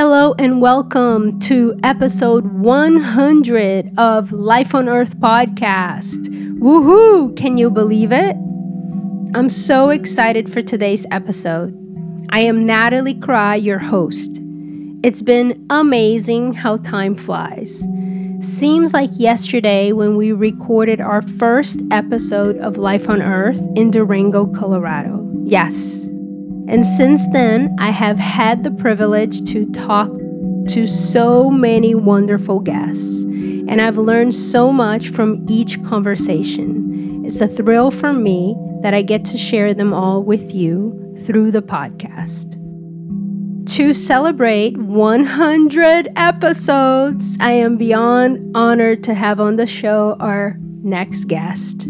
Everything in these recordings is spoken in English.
Hello and welcome to episode 100 of Life on Earth podcast. Woohoo! Can you believe it? I'm so excited for today's episode. I am Natalie Cry, your host. It's been amazing how time flies. Seems like yesterday when we recorded our first episode of Life on Earth in Durango, Colorado. Yes, and since then, I have had the privilege to talk to so many wonderful guests, and I've learned so much from each conversation. It's a thrill for me that I get to share them all with you through the podcast. To celebrate 100 episodes, I am beyond honored to have on the show our next guest,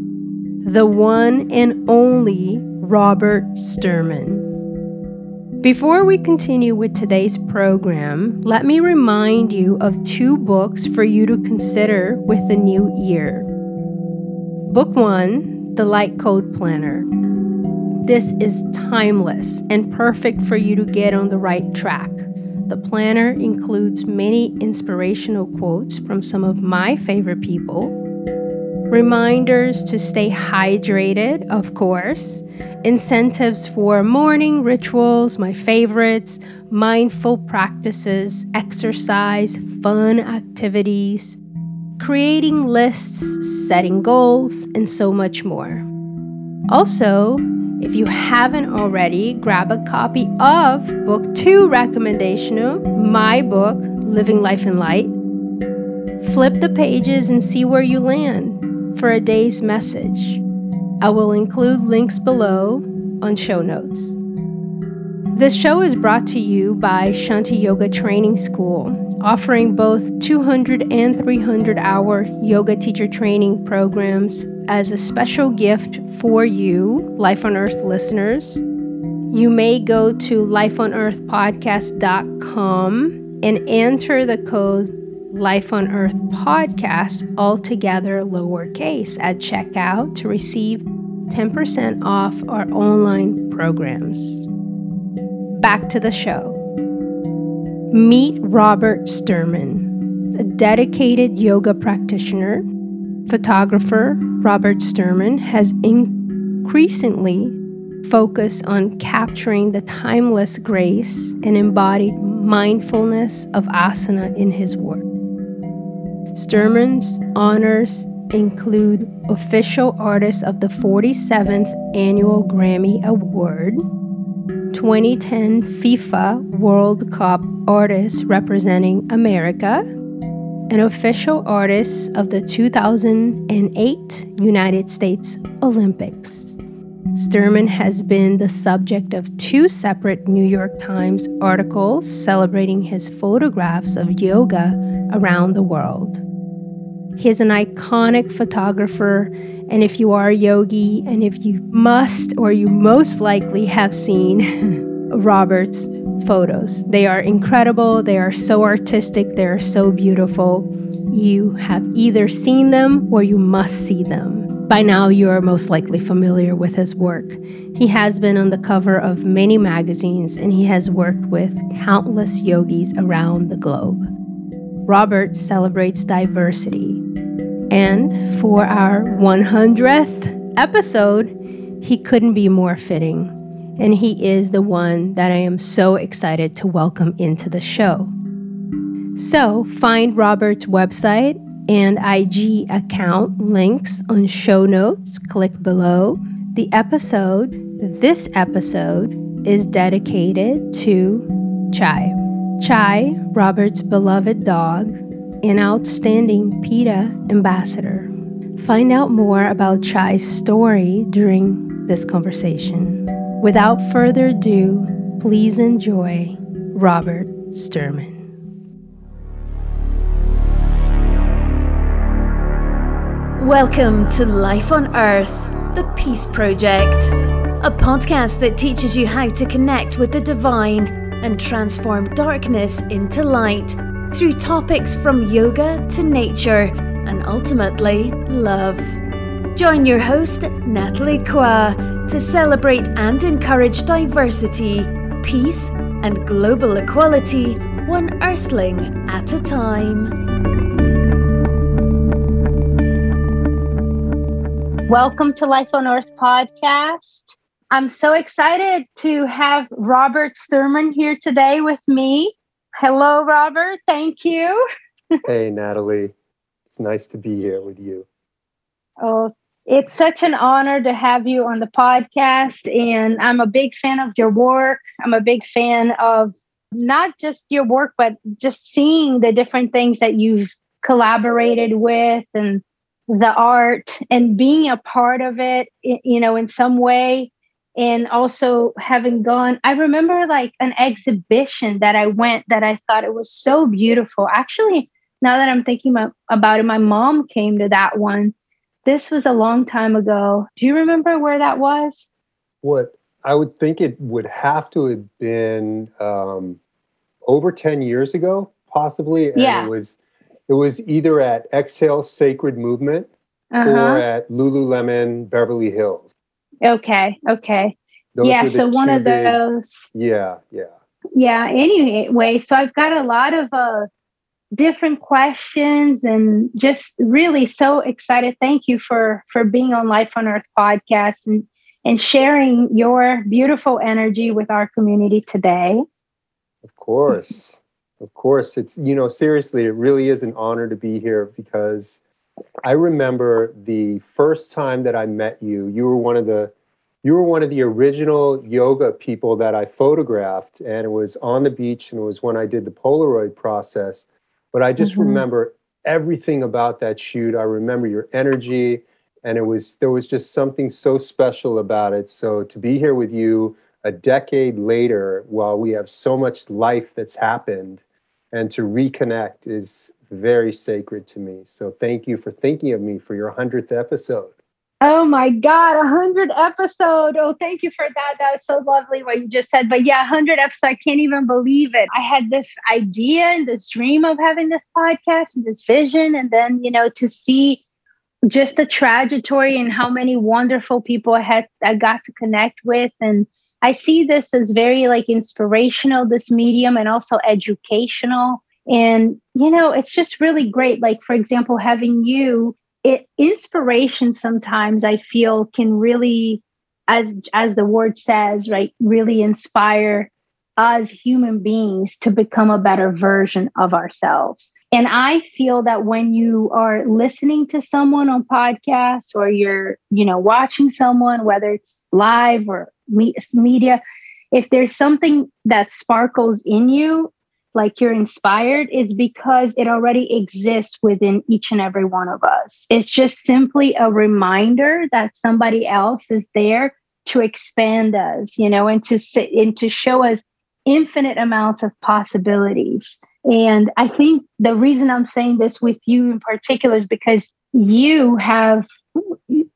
the one and only Robert Sturman. Before we continue with today's program, let me remind you of two books for you to consider with the new year. Book one, The Light Code Planner. This is timeless and perfect for you to get on the right track. The planner includes many inspirational quotes from some of my favorite people reminders to stay hydrated, of course, incentives for morning rituals, my favorites, mindful practices, exercise, fun activities, creating lists, setting goals, and so much more. Also, if you haven't already, grab a copy of Book 2 Recommendational, my book, Living Life in Light. Flip the pages and see where you land for a day's message. I will include links below on show notes. This show is brought to you by Shanti Yoga Training School, offering both 200 and 300 hour yoga teacher training programs as a special gift for you, Life on Earth listeners. You may go to lifeonearthpodcast.com and enter the code Life on Earth podcast, altogether lowercase, at checkout to receive 10% off our online programs. Back to the show. Meet Robert Sturman, a dedicated yoga practitioner. Photographer Robert Sturman has increasingly focused on capturing the timeless grace and embodied mindfulness of asana in his work. Sturman's honors include Official Artist of the 47th Annual Grammy Award, 2010 FIFA World Cup Artist representing America, an Official Artist of the 2008 United States Olympics. Sturman has been the subject of two separate New York Times articles celebrating his photographs of yoga around the world. He is an iconic photographer. And if you are a yogi, and if you must or you most likely have seen Robert's photos, they are incredible. They are so artistic. They are so beautiful. You have either seen them or you must see them. By now, you are most likely familiar with his work. He has been on the cover of many magazines and he has worked with countless yogis around the globe. Robert celebrates diversity and for our 100th episode, he couldn't be more fitting. And he is the one that I am so excited to welcome into the show. So find Robert's website and IG account links on show notes. Click below. The episode, this episode, is dedicated to Chai. Chai, Robert's beloved dog, an outstanding PETA ambassador. Find out more about Chai's story during this conversation. Without further ado, please enjoy Robert Sturman. Welcome to Life on Earth, the Peace Project, a podcast that teaches you how to connect with the divine and transform darkness into light through topics from yoga to nature and ultimately love. Join your host, Natalie Kwa, to celebrate and encourage diversity, peace, and global equality one earthling at a time. Welcome to Life on Earth podcast. I'm so excited to have Robert Sturman here today with me. Hello, Robert. Thank you. hey, Natalie. It's nice to be here with you. Oh, it's such an honor to have you on the podcast. And I'm a big fan of your work. I'm a big fan of not just your work, but just seeing the different things that you've collaborated with and the art and being a part of it, you know, in some way. And also having gone, I remember like an exhibition that I went that I thought it was so beautiful. Actually, now that I'm thinking about it, my mom came to that one. This was a long time ago. Do you remember where that was? What I would think it would have to have been um, over 10 years ago, possibly. And yeah. it was it was either at Exhale Sacred Movement uh-huh. or at Lululemon Beverly Hills. Okay, okay. Those yeah, so one of big, those. Yeah, yeah. Yeah, anyway, so I've got a lot of uh different questions and just really so excited. Thank you for for being on Life on Earth podcast and and sharing your beautiful energy with our community today. Of course. Of course. It's, you know, seriously, it really is an honor to be here because I remember the first time that I met you, you were one of the you were one of the original yoga people that I photographed and it was on the beach and it was when I did the Polaroid process. But I just mm-hmm. remember everything about that shoot. I remember your energy and it was there was just something so special about it. So to be here with you a decade later while we have so much life that's happened and to reconnect is very sacred to me. So thank you for thinking of me for your 100th episode. Oh my God, a hundred episode. Oh, thank you for that. That was so lovely what you just said. But yeah, hundred episode. I can't even believe it. I had this idea and this dream of having this podcast and this vision, and then you know to see just the trajectory and how many wonderful people I had I got to connect with, and I see this as very like inspirational. This medium and also educational and, you know, it's just really great. Like, for example, having you, it inspiration sometimes I feel can really, as as the word says, right, really inspire us human beings to become a better version of ourselves. And I feel that when you are listening to someone on podcasts or you're, you know, watching someone, whether it's live or media, if there's something that sparkles in you, like you're inspired is because it already exists within each and every one of us. It's just simply a reminder that somebody else is there to expand us, you know, and to sit and to show us infinite amounts of possibilities. And I think the reason I'm saying this with you in particular is because you have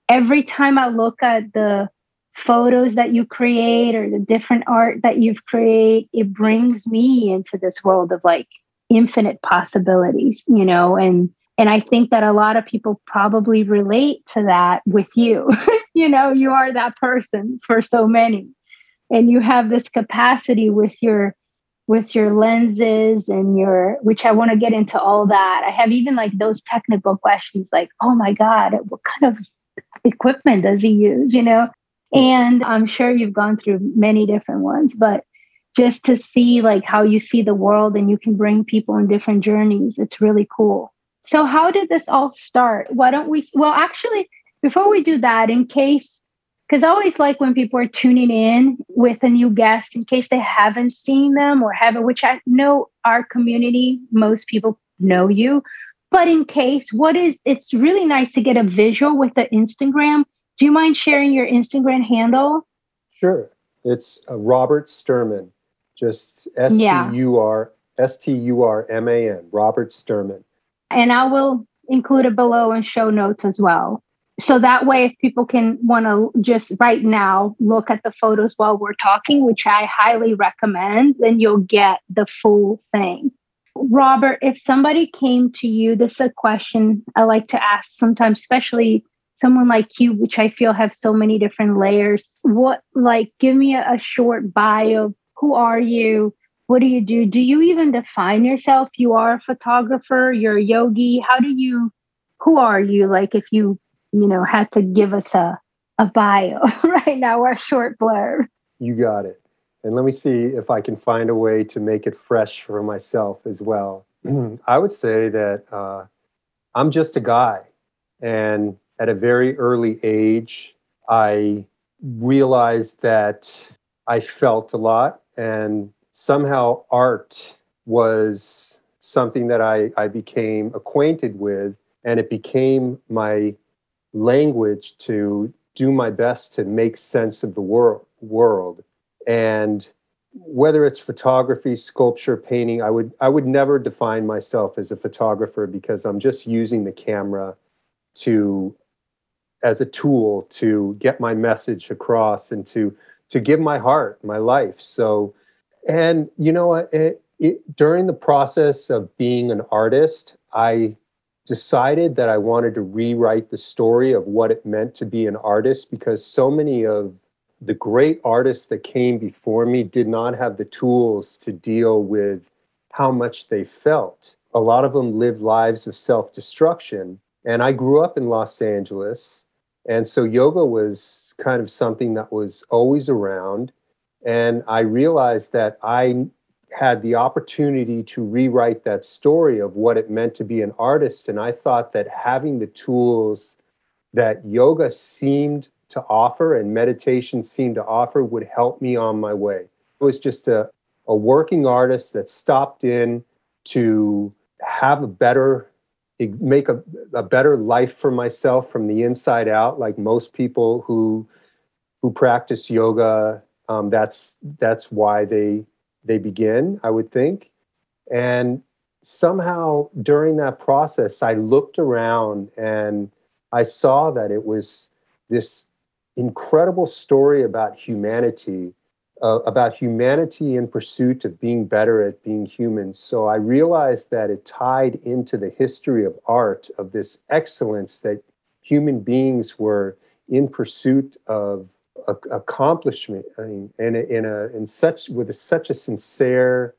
every time I look at the photos that you create or the different art that you've created, it brings me into this world of like infinite possibilities, you know, and and I think that a lot of people probably relate to that with you. you know, you are that person for so many. And you have this capacity with your with your lenses and your which I want to get into all that. I have even like those technical questions like, "Oh my god, what kind of equipment does he use?" you know? And I'm sure you've gone through many different ones, but just to see like how you see the world and you can bring people on different journeys, it's really cool. So how did this all start? Why don't we well actually before we do that in case because I always like when people are tuning in with a new guest in case they haven't seen them or haven't, which I know our community, most people know you. But in case, what is it's really nice to get a visual with the Instagram do you mind sharing your Instagram handle? Sure. It's uh, Robert Sturman, just S T U R S T U R M A N, Robert Sturman. And I will include it below in show notes as well. So that way, if people can want to just right now look at the photos while we're talking, which I highly recommend, then you'll get the full thing. Robert, if somebody came to you, this is a question I like to ask sometimes, especially someone like you, which I feel have so many different layers. What, like, give me a, a short bio. Who are you? what do you do? Do you even define yourself? You are a photographer, you're a yogi. How do you who are you? Like if you, you know, had to give us a a bio right now or a short blurb. You got it. And let me see if I can find a way to make it fresh for myself as well. I would say that uh, I'm just a guy. And at a very early age, I realized that I felt a lot, and somehow art was something that I, I became acquainted with, and it became my language to do my best to make sense of the world. world. And whether it's photography, sculpture, painting, I would I would never define myself as a photographer because I'm just using the camera to as a tool to get my message across and to to give my heart, my life. So, and you know, it, it, during the process of being an artist, I decided that I wanted to rewrite the story of what it meant to be an artist because so many of the great artists that came before me did not have the tools to deal with how much they felt. A lot of them lived lives of self destruction. And I grew up in Los Angeles. And so yoga was kind of something that was always around. And I realized that I had the opportunity to rewrite that story of what it meant to be an artist. And I thought that having the tools that yoga seemed to offer and meditation seemed to offer would help me on my way. I was just a, a working artist that stopped in to have a better make a, a better life for myself from the inside out like most people who who practice yoga um, that's that's why they they begin i would think and somehow during that process i looked around and i saw that it was this incredible story about humanity, uh, about humanity in pursuit of being better at being human. So I realized that it tied into the history of art, of this excellence that human beings were in pursuit of accomplishment I mean, in, a, in, a, in such with a, such a sincere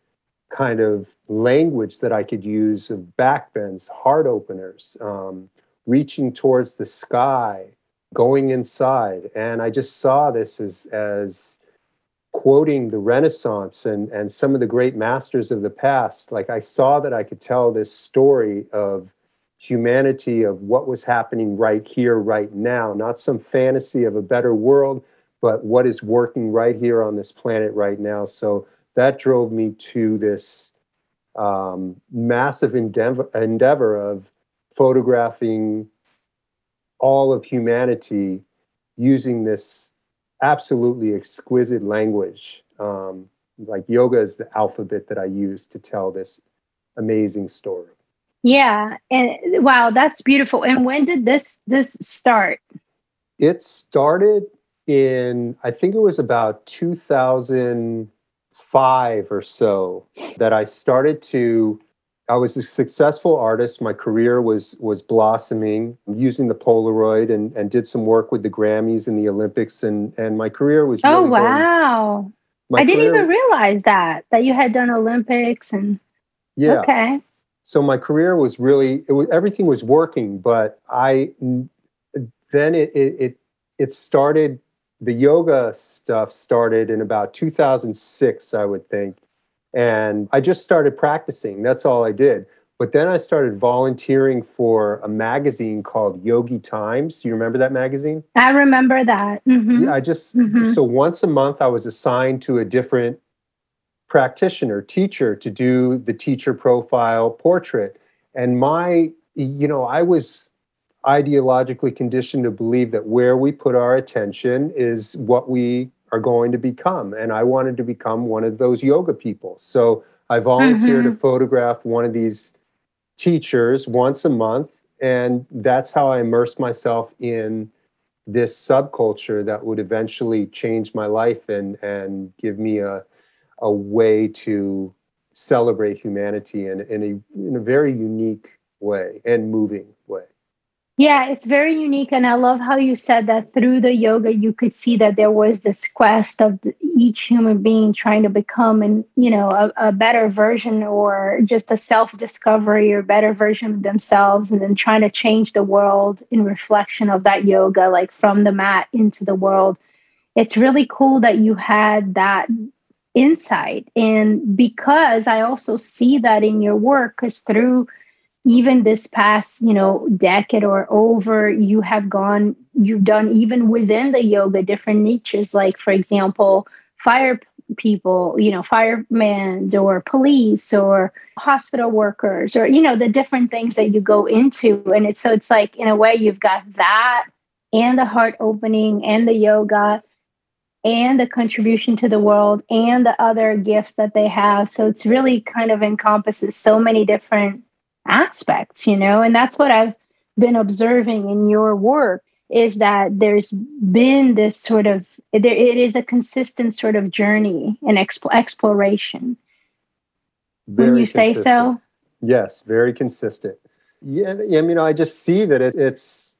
kind of language that I could use of backbends, heart openers, um, reaching towards the sky, going inside. And i just saw this as as quoting the renaissance and and some of the great masters of the past. Like i saw that i could tell this story of humanity of what was happening right here right now not some fantasy of a better world but what is working right here on this planet right now so that drove me to this um, massive endeavor, endeavor of photographing all of humanity using this absolutely exquisite language. Um, like yoga is the alphabet that I use to tell this amazing story. Yeah, and wow, that's beautiful. And when did this this start? It started in I think it was about 2005 or so that I started to I was a successful artist. My career was was blossoming, using the Polaroid and, and did some work with the Grammys and the Olympics and and my career was Oh wow. I didn't career, even realize that that you had done Olympics and Yeah. Okay. So my career was really it was everything was working, but I then it it it, it started the yoga stuff started in about 2006 I would think and I just started practicing. That's all I did. But then I started volunteering for a magazine called Yogi Times. You remember that magazine? I remember that. Mm-hmm. Yeah, I just, mm-hmm. so once a month I was assigned to a different practitioner, teacher to do the teacher profile portrait. And my, you know, I was ideologically conditioned to believe that where we put our attention is what we are going to become. And I wanted to become one of those yoga people. So I volunteered mm-hmm. to photograph one of these teachers once a month. And that's how I immersed myself in this subculture that would eventually change my life and, and give me a, a way to celebrate humanity in, in, a, in a very unique way and moving way. Yeah, it's very unique. And I love how you said that through the yoga, you could see that there was this quest of, each human being trying to become and you know a, a better version or just a self-discovery or better version of themselves and then trying to change the world in reflection of that yoga like from the mat into the world it's really cool that you had that insight. And because i also see that in your work because through even this past you know decade or over you have gone you've done even within the yoga different niches like for example fire people you know firemen or police or hospital workers or you know the different things that you go into. And it's so it's like in a way you've got that and the heart opening and the yoga and the contribution to the world and the other gifts that they have so it's really kind of encompasses so many different aspects, you know, and that's what I've been observing in your work is that there's been this sort of there it is a consistent sort of journey and exp- exploration. Very when you consistent. say so. Yes, very consistent. Yeah, I mean, I just see that it, it's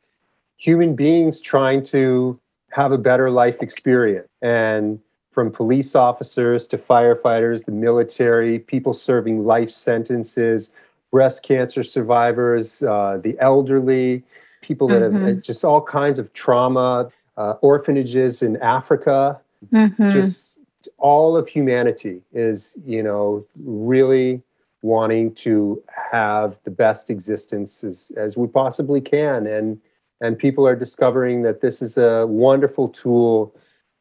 human beings trying to have a better life experience, and from police officers to firefighters, the military, people serving life sentences, breast cancer survivors, uh, the elderly, people that mm-hmm. have just all kinds of trauma, uh, orphanages in Africa, mm-hmm. just all of humanity is, you know, really wanting to have the best existence as, as we possibly can. And, and people are discovering that this is a wonderful tool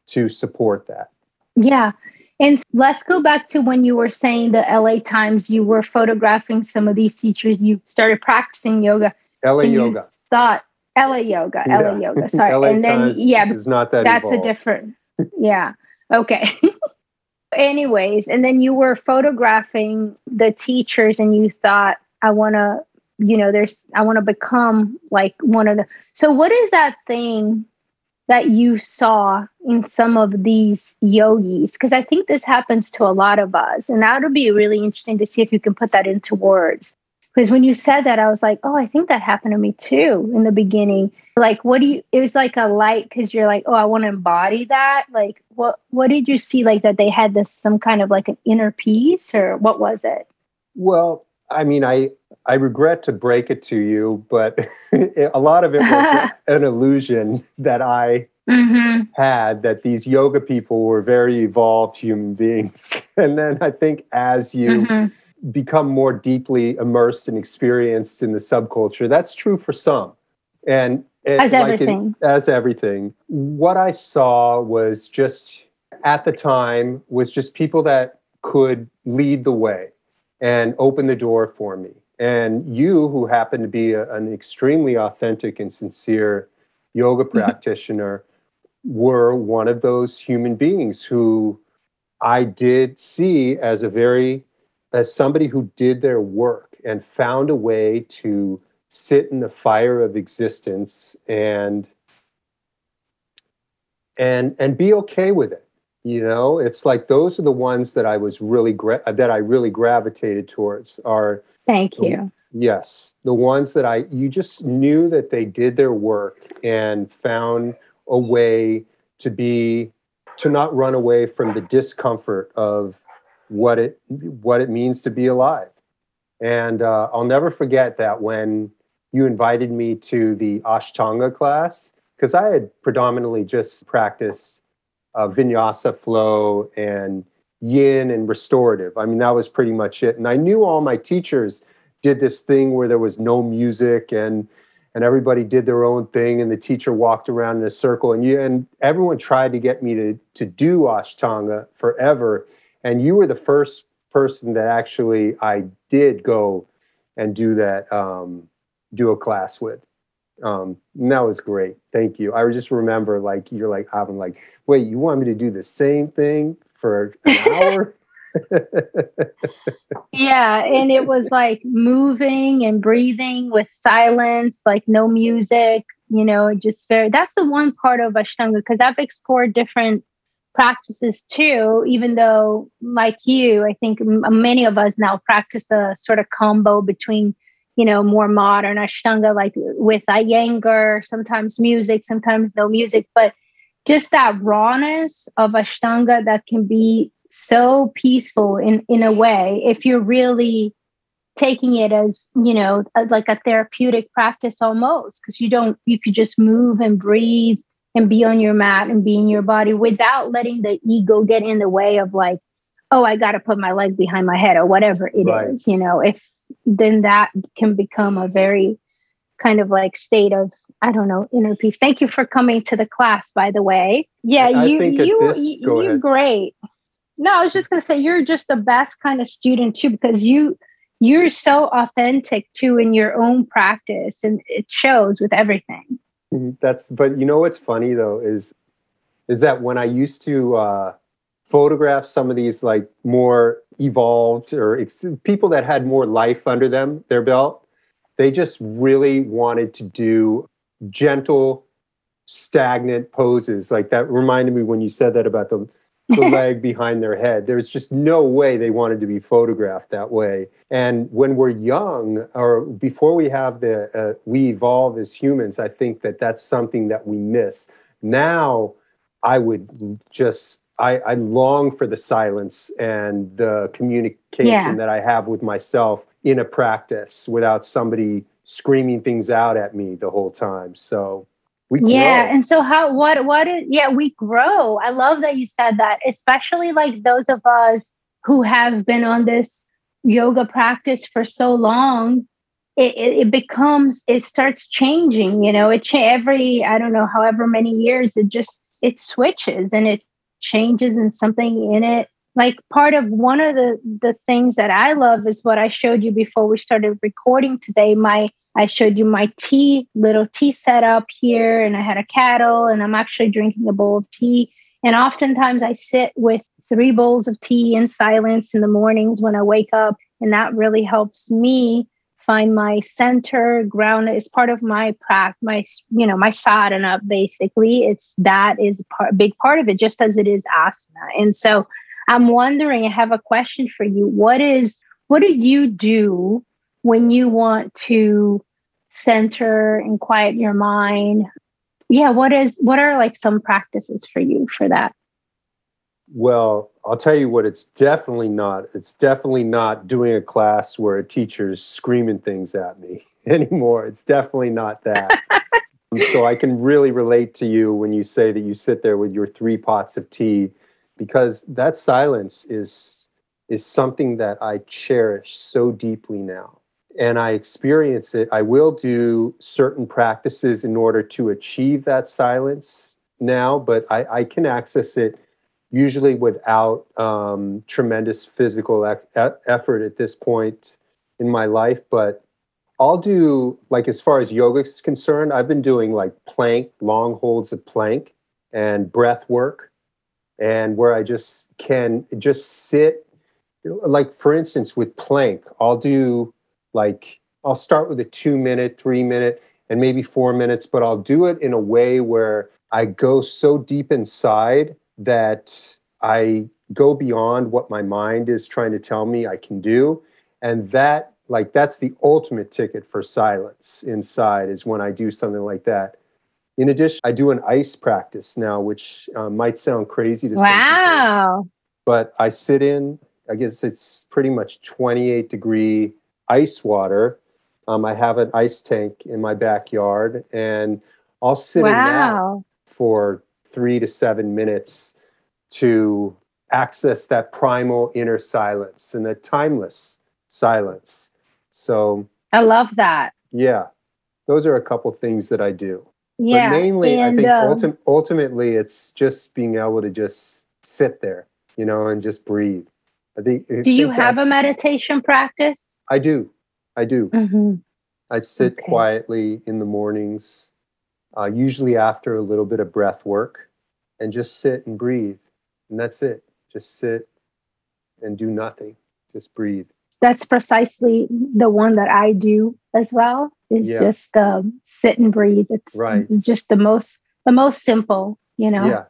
to support that. Yeah. And let's go back to when you were saying the LA Times, you were photographing some of these teachers, you started practicing yoga. LA yoga. Thought LA yoga, yeah. LA yoga. Sorry. LA and then yeah, is not that that's evolved. a different yeah. Okay. Anyways, and then you were photographing the teachers and you thought, I wanna, you know, there's I want to become like one of the so what is that thing that you saw in some of these yogis? Because I think this happens to a lot of us. And that would be really interesting to see if you can put that into words. Because when you said that, I was like, oh, I think that happened to me too in the beginning. Like, what do you, it was like a light because you're like, oh, I want to embody that. Like, what, what did you see like that they had this, some kind of like an inner peace or what was it? Well, I mean, I, I regret to break it to you, but a lot of it was an illusion that I mm-hmm. had that these yoga people were very evolved human beings. and then I think as you mm-hmm. become more deeply immersed and experienced in the subculture, that's true for some. And it, as like everything. It, as everything. What I saw was just at the time was just people that could lead the way and open the door for me and you, who happen to be a, an extremely authentic and sincere yoga mm-hmm. practitioner, were one of those human beings who I did see as a very, as somebody who did their work and found a way to sit in the fire of existence and and and be okay with it you know it's like those are the ones that i was really gra- that i really gravitated towards are Thank you. Yes, the ones that I you just knew that they did their work and found a way to be to not run away from the discomfort of what it what it means to be alive. And uh, I'll never forget that when you invited me to the Ashtanga class because I had predominantly just practiced uh, vinyasa flow and yin and restorative. I mean, that was pretty much it. And I knew all my teachers did this thing where there was no music and and everybody did their own thing and the teacher walked around in a circle and you and everyone tried to get me to to do ashtanga forever and you were the first person that actually I did go and do that um, do a class with um, and that was great thank you I just remember like you're like I'm like wait you want me to do the same thing for an hour. yeah, and it was like moving and breathing with silence, like no music, you know, just very that's the one part of Ashtanga because I've explored different practices too, even though, like you, I think many of us now practice a sort of combo between, you know, more modern Ashtanga, like with Iyengar, sometimes music, sometimes no music. But just that rawness of Ashtanga that can be so peaceful in in a way if you're really taking it as you know like a therapeutic practice almost because you don't you could just move and breathe and be on your mat and be in your body without letting the ego get in the way of like oh i got to put my leg behind my head or whatever it right. is. you know if then that can become a very kind of like state of I don't know inner peace. Thank you for coming to the class, by the way. Yeah, I you you this, you you're great. No, I was just gonna say you're just the best kind of student too because you you're so authentic too in your own practice and it shows with everything. Mm-hmm. That's but you know what's funny though is is that when I used to uh, photograph some of these like more evolved or ex- people that had more life under them, their belt, they just really wanted to do gentle, stagnant poses. Like that reminded me when you said that about the, the leg behind their head. There's just no way they wanted to be photographed that way. And when we're young, or before we have the, uh, we evolve as humans, I think that that's something that we miss. Now, I would just I, I, long for the silence and the communication yeah. that I have with myself in a practice without somebody screaming things out at me the whole time. So we grow. Yeah. And so how what what is yeah, we grow. I love that you said that, especially like those of us who have been on this yoga practice for so long. It, it, it becomes it starts changing you know it every i don't know however many years it just it switches and it changes and something in it. Like part of one of the the things that i love is what i showed you before we started recording today. My i showed you my tea little tea setup here and i had a kettle and i'm actually drinking a bowl of tea. And oftentimes i sit with three bowls of tea in silence in the mornings when i wake up and that really helps me find my center ground is part of my practice my you know my sadhana basically it's that is a part, big part of it just as it is asana and so I'm wondering, I have a question for you. What is what do you do when you want to center and quiet your mind? Yeah, what is what are like some practices for you for that? Well, I'll tell you what it's definitely not. It's definitely not doing a class where a teacher's screaming things at me anymore. It's definitely not that. so I can really relate to you when you say that you sit there with your three pots of tea because that silence is is something that I cherish so deeply now. And I experience it. I will do certain practices in order to achieve that silence now, but I, I can access it usually without um, tremendous physical e- effort at this point in my life. But I'll do, like, as far as yoga is concerned, I've been doing like plank, long holds of plank and breath work and where I just can just sit. Like, for instance, with plank, I'll do like, I'll start with a two minute, three minute, and maybe four minutes, but I'll do it in a way where I go so deep inside that I go beyond what my mind is trying to tell me I can do. And that, like, that's the ultimate ticket for silence inside is when I do something like that. In addition, I do an ice practice now, which uh, might sound crazy to wow. some people. But I sit in, I guess it's pretty much 28 degree ice water. Um, I have an ice tank in my backyard and I'll sit wow. in that for three to seven minutes to access that primal inner silence and that timeless silence. So I love that. Yeah. Those are a couple things that I do. Yeah, but mainly, and, I think um, ulti- ultimately it's just being able to just sit there, you know, and just breathe. I think. I do you have a meditation practice? I do. I do. Mm-hmm. I sit okay. quietly in the mornings, uh, usually after a little bit of breath work, and just sit and breathe, and that's it. Just sit and do nothing. Just breathe. That's precisely the one that I do as well is yeah. just um, sit and breathe. It's, right. it's just the most the most simple, you know. Yeah.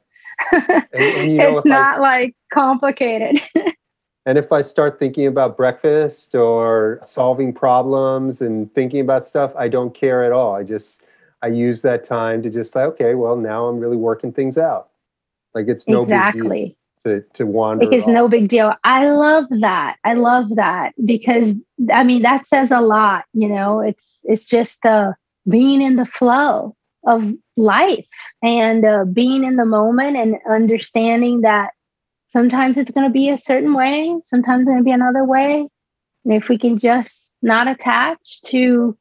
And, and you know, it's not I, like complicated. and if I start thinking about breakfast or solving problems and thinking about stuff, I don't care at all. I just I use that time to just like, okay, well, now I'm really working things out. Like it's no exactly. big deal to to wander. Because no big deal. I love that. I love that because I mean that says a lot. You know, it's it's just uh, being in the flow of life and uh, being in the moment and understanding that sometimes it's going to be a certain way, sometimes it's going to be another way. And if we can just not attach to,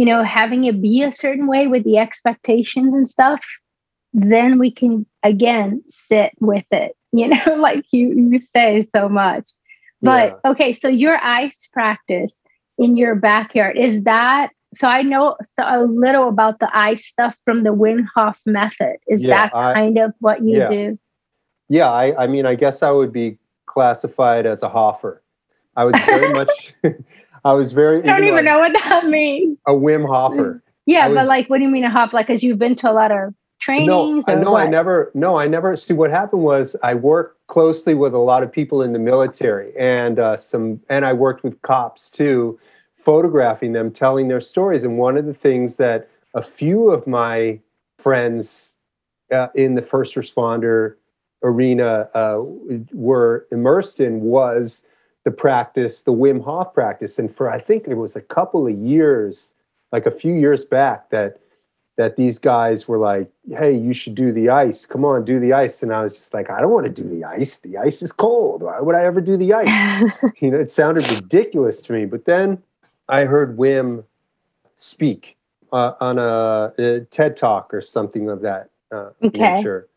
you know, having it be a certain way with the expectations and stuff, then we can again sit with it, you know, like you, you say so much. But yeah. okay, so your ice practice in your backyard, is that so I know so a little about the ice stuff from the Wim Hof method. Is yeah, that I, kind of what you yeah. do? Yeah, I, I mean, I guess I would be classified as a Hoffer. I was very much, I was very. I don't even like, know what that means. A Wim Hofer. Yeah, was, but like, what do you mean a Hof? Like, because you've been to a lot of trainings. No, I no, I never. No, I never. See, what happened was I worked closely with a lot of people in the military, and uh, some, and I worked with cops too, photographing them, telling their stories. And one of the things that a few of my friends uh, in the first responder arena uh, were immersed in was the practice, the Wim Hof practice. And for I think it was a couple of years, like a few years back, that that these guys were like, "Hey, you should do the ice. Come on, do the ice." And I was just like, "I don't want to do the ice. The ice is cold. Why would I ever do the ice?" you know, it sounded ridiculous to me. But then I heard Wim speak uh, on a, a, TED talk or something of that uh, okay. nature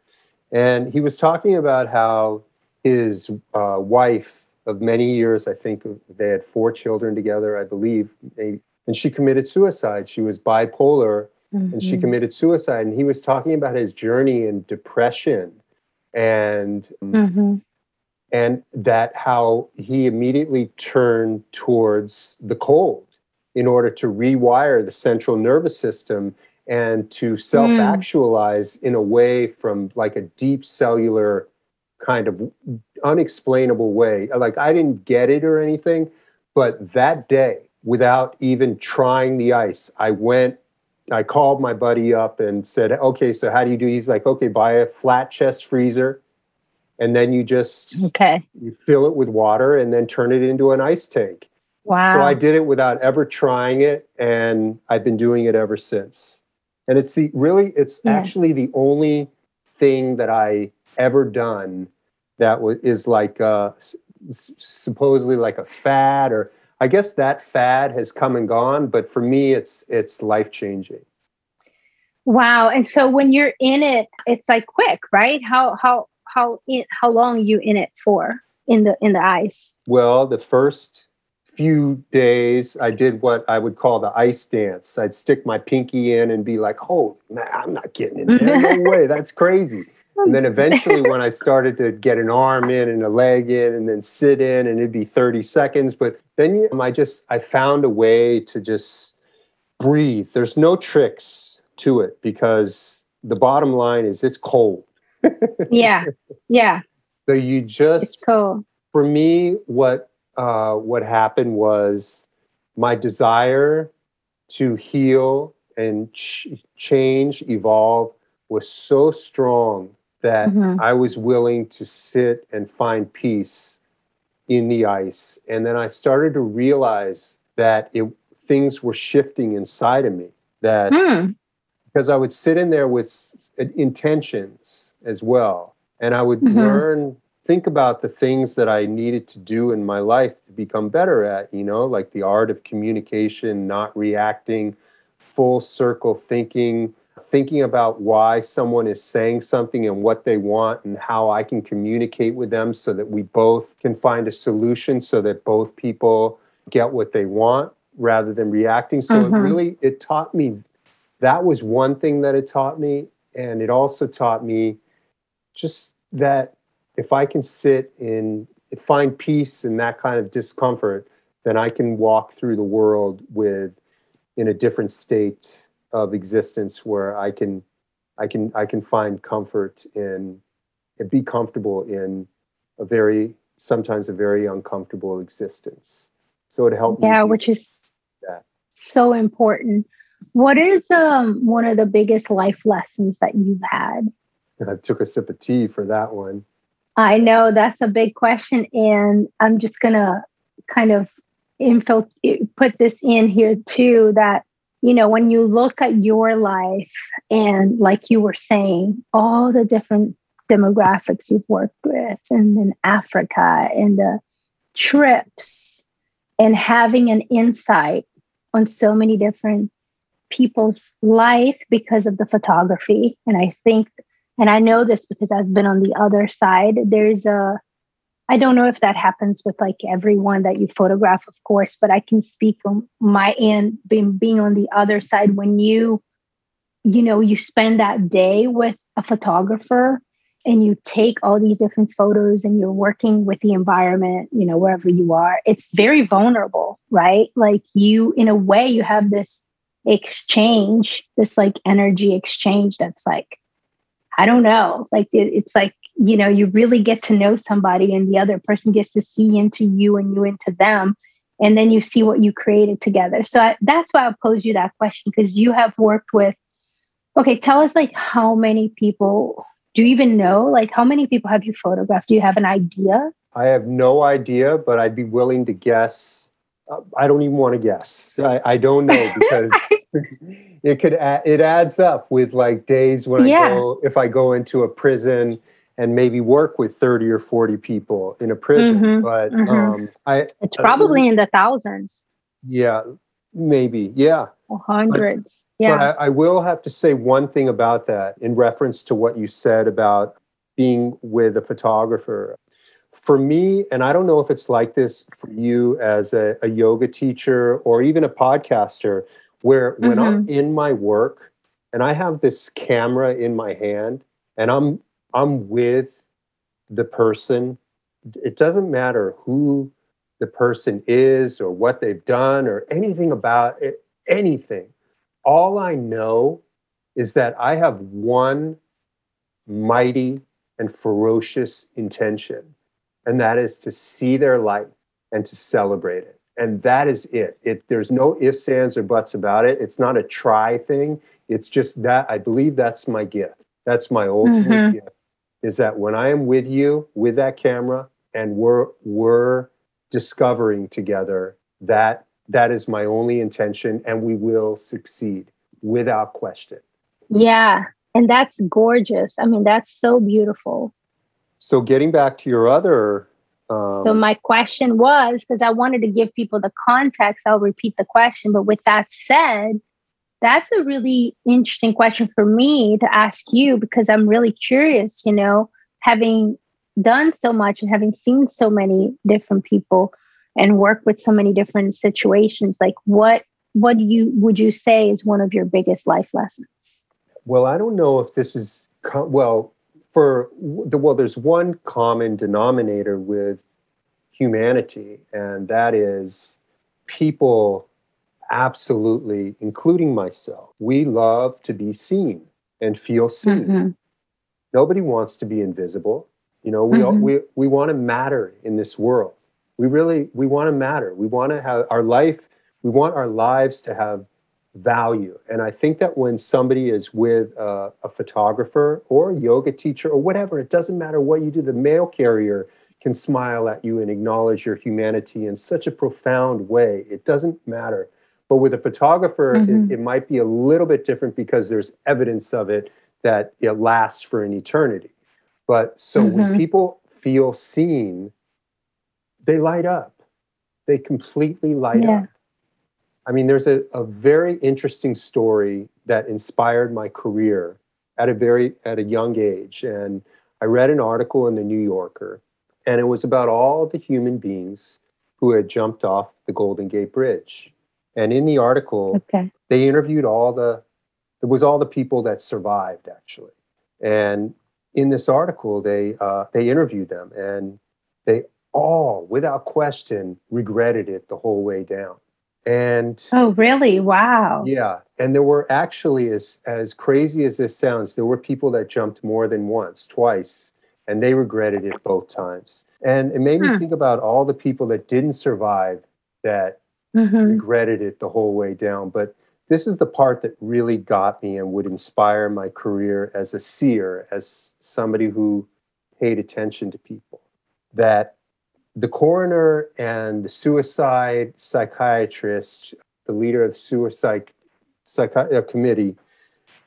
and he was talking about how his uh, wife of many years, I think they had four children together, I believe, and she committed suicide. She was bipolar mm-hmm. and she mm-hmm. committed suicide. And he was talking about his journey in depression and mm-hmm. and that how he immediately turned towards the cold in order to rewire the central nervous system and to self actualize mm. in a way from like a deep cellular kind of unexplainable way. Like I didn't get it or anything, but that day, without even trying the ice, I went. I called my buddy up and said, "Okay, so how do you do?" He's like, "Okay, buy a flat chest freezer, and then you just okay you fill it with water and then turn it into an ice tank." Wow! So I did it without ever trying it, and I've been doing it ever since and it's the really it's yeah. actually the only thing that i ever done that was is like uh supposedly like a fad or i guess that fad has come and gone but for me it's it's life changing wow and so when you're in it it's like quick right how how how in, how long you in it for in the in the ice well the first few days, I did what I would call the ice dance. I'd stick my pinky in and be like, "Oh, man, I'm not getting in there. No way, that's crazy." And then eventually, when I started to get an arm in and a leg in, and then sit in, and it'd be 30 seconds. But then I just I found a way to just breathe. There's no tricks to it because the bottom line is it's cold. yeah, yeah. So you just it's cold. For me, what uh, what happened was my desire to heal and ch- change, evolve was so strong that mm-hmm. I was willing to sit and find peace in the ice. And then I started to realize that it, things were shifting inside of me. That mm. because I would sit in there with intentions as well, and I would mm-hmm. learn think about the things that I needed to do in my life to become better at, you know, like the art of communication, not reacting, full circle thinking, thinking about why someone is saying something and what they want and how I can communicate with them so that we both can find a solution so that both people get what they want rather than reacting. So mm-hmm. it really it taught me that was one thing that it taught me and it also taught me just that if I can sit in find peace in that kind of discomfort, then I can walk through the world with in a different state of existence where I can I can I can find comfort in and be comfortable in a very sometimes a very uncomfortable existence. So it helped yeah, which is that. so important. What is um one of the biggest life lessons that you've had? I took a sip of tea for that one. I know that's a big question, and I'm just gonna kind of info put this in here too. That you know, when you look at your life, and like you were saying, all the different demographics you've worked with, and then Africa, and the trips, and having an insight on so many different people's life because of the photography. And I think and I know this because I've been on the other side. There's a, I don't know if that happens with like everyone that you photograph, of course, but I can speak on my end, being, being on the other side when you, you know, you spend that day with a photographer and you take all these different photos and you're working with the environment, you know, wherever you are, it's very vulnerable, right? Like you, in a way, you have this exchange, this like energy exchange that's like, I don't know. Like it, it's like, you know, you really get to know somebody and the other person gets to see into you and you into them. And then you see what you created together. So I, that's why I pose you that question because you have worked with, okay, tell us like how many people do you even know? Like how many people have you photographed? Do you have an idea? I have no idea, but I'd be willing to guess. Uh, I don't even want to guess. I, I don't know because it could add, it adds up with like days when yeah. I go if I go into a prison and maybe work with 30 or 40 people in a prison mm-hmm, but mm-hmm. um I it's probably uh, in the thousands yeah maybe yeah hundreds but, yeah but I, I will have to say one thing about that in reference to what you said about being with a photographer for me, and I don't know if it's like this for you as a, a yoga teacher or even a podcaster, where when mm-hmm. I'm in my work and I have this camera in my hand and I'm I'm with the person, it doesn't matter who the person is or what they've done or anything about it, anything. All I know is that I have one mighty and ferocious intention, and that is to see their light and to celebrate it and that is it. It there's no ifs, ands, or buts about it. It's not a try thing. It's just that I believe that's my gift. That's my ultimate mm-hmm. gift. Is that when I am with you with that camera and we're we're discovering together that that is my only intention and we will succeed without question. Yeah. And that's gorgeous. I mean, that's so beautiful. So getting back to your other um, so my question was because I wanted to give people the context. I'll repeat the question, but with that said, that's a really interesting question for me to ask you because I'm really curious. You know, having done so much and having seen so many different people and worked with so many different situations, like what what do you would you say is one of your biggest life lessons? Well, I don't know if this is well for the well there's one common denominator with humanity and that is people absolutely including myself we love to be seen and feel seen mm-hmm. nobody wants to be invisible you know we mm-hmm. we we want to matter in this world we really we want to matter we want to have our life we want our lives to have value. And I think that when somebody is with a, a, photographer or a yoga teacher or whatever, it doesn't matter what you do, the mail carrier can smile at you and acknowledge your humanity in such a profound way. It doesn't matter. But with a photographer, mm-hmm. it, it might be a little bit different because there's evidence of it that it lasts for an eternity. But so mm-hmm. when people feel seen, they light up. They completely light yeah. up. I mean, there's a, a very interesting story that inspired my career at a very at a young age. And I read an article in the New Yorker, and it was about all the human beings who had jumped off the Golden Gate Bridge. And in the article, okay. they interviewed all the it was all the people that survived actually. And in this article, they uh, they interviewed them, and they all, without question, regretted it the whole way down. And oh, really? Wow. Yeah. And there were actually, as, as crazy as this sounds, there were people that jumped more than once, twice, and they regretted it both times. And it made me hmm. think about all the people that didn't survive that mm-hmm. regretted it the whole way down. But this is the part that really got me and would inspire my career as a seer, as somebody who paid attention to people. That the coroner and the suicide psychiatrist, the leader of the suicide psychi- uh, committee,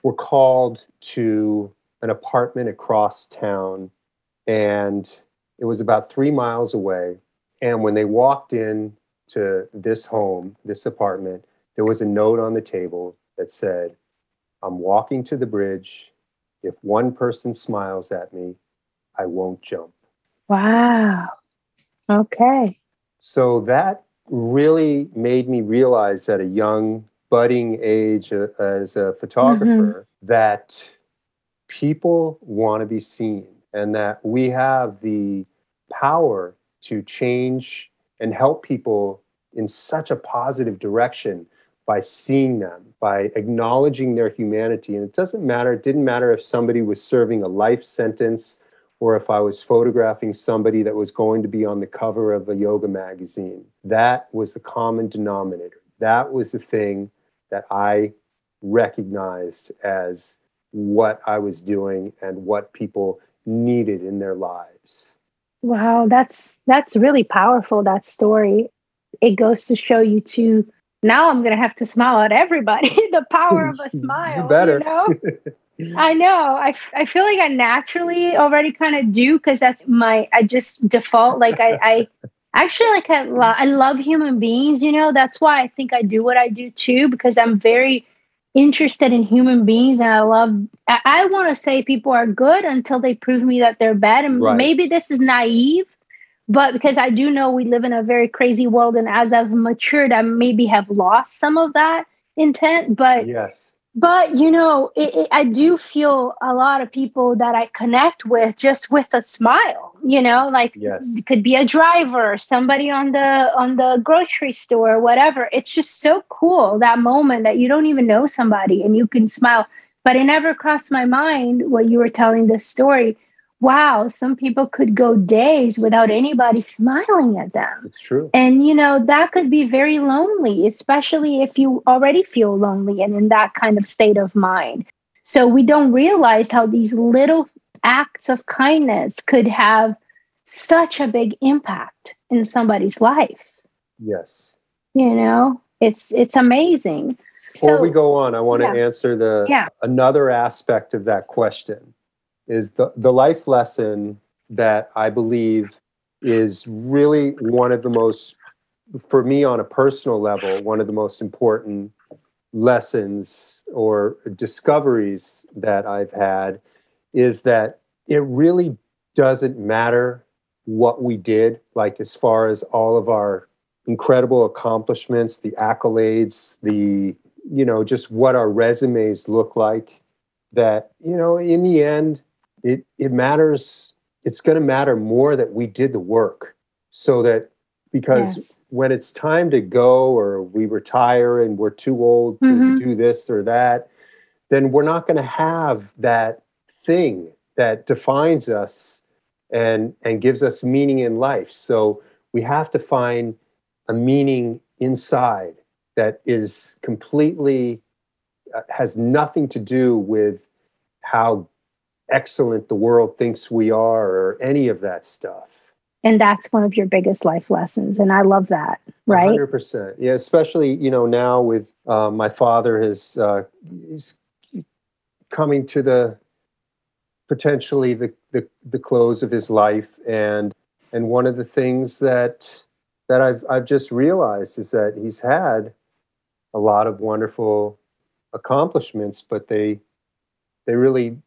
were called to an apartment across town, and it was about three miles away. And when they walked in to this home, this apartment, there was a note on the table that said, I'm walking to the bridge. If one person smiles at me, I won't jump. Wow. Okay. So that really made me realize at a young, budding age uh, as a photographer that people want to be seen and that we have the power to change and help people in such a positive direction by seeing them, by acknowledging their humanity. And it doesn't matter, it didn't matter if somebody was serving a life sentence or if I was photographing somebody that was going to be on the cover of a yoga magazine. That was the common denominator. That was the thing that I recognized as what I was doing and what people needed in their lives. Wow, that's that's really powerful that story. It goes to show you too now I'm gonna have to smile at everybody. the power of a smile. You better. You know? I know. I, I feel like I naturally already kind of do because that's my I just default. Like I, I actually like I, lo- I love human beings. You know that's why I think I do what I do too because I'm very interested in human beings and I love. I, I want to say people are good until they prove me that they're bad. And Right. maybe this is naive, but because I do know we live in a very crazy world, and as I've matured, I maybe have lost some of that intent. But yes. But you know, it, it, I do feel a lot of people that I connect with just with a smile. You know, like Yes. it could be a driver, somebody on the on the grocery store, whatever. It's just so cool that moment that you don't even know somebody and you can smile. But it never crossed my mind what you were telling this story. Wow, some people could go days without anybody smiling at them. It's true. And you know, that could be very lonely, especially if you already feel lonely and in that kind of state of mind. So we don't realize how these little acts of kindness could have such a big impact in somebody's life. Yes. You know, it's it's amazing. Before So- we go on, I want to answer the Yeah. another aspect of that question is the, the life lesson that I believe is really one of the most for me on a personal level, one of the most important lessons or discoveries that I've had is that it really doesn't matter what we did, like as far as all of our incredible accomplishments, the accolades, the, you know, just what our resumes look like. That, you know, in the end, it, it matters, it's going to matter more that we did the work so that because Yes. when it's time to go or we retire and we're too old to Mhm. do this or that, then we're not going to have that thing that defines us and and gives us meaning in life. So we have to find a meaning inside that is completely uh, has nothing to do with how excellent the world thinks we are or any of that stuff. And that's one of your biggest life lessons. And I love that. Right. hundred percent. Yeah, especially you know now with uh, my father has uh, he's coming to the potentially the, the the close of his life, and and one of the things that that I've I've just realized is that he's had a lot of wonderful accomplishments, but they they really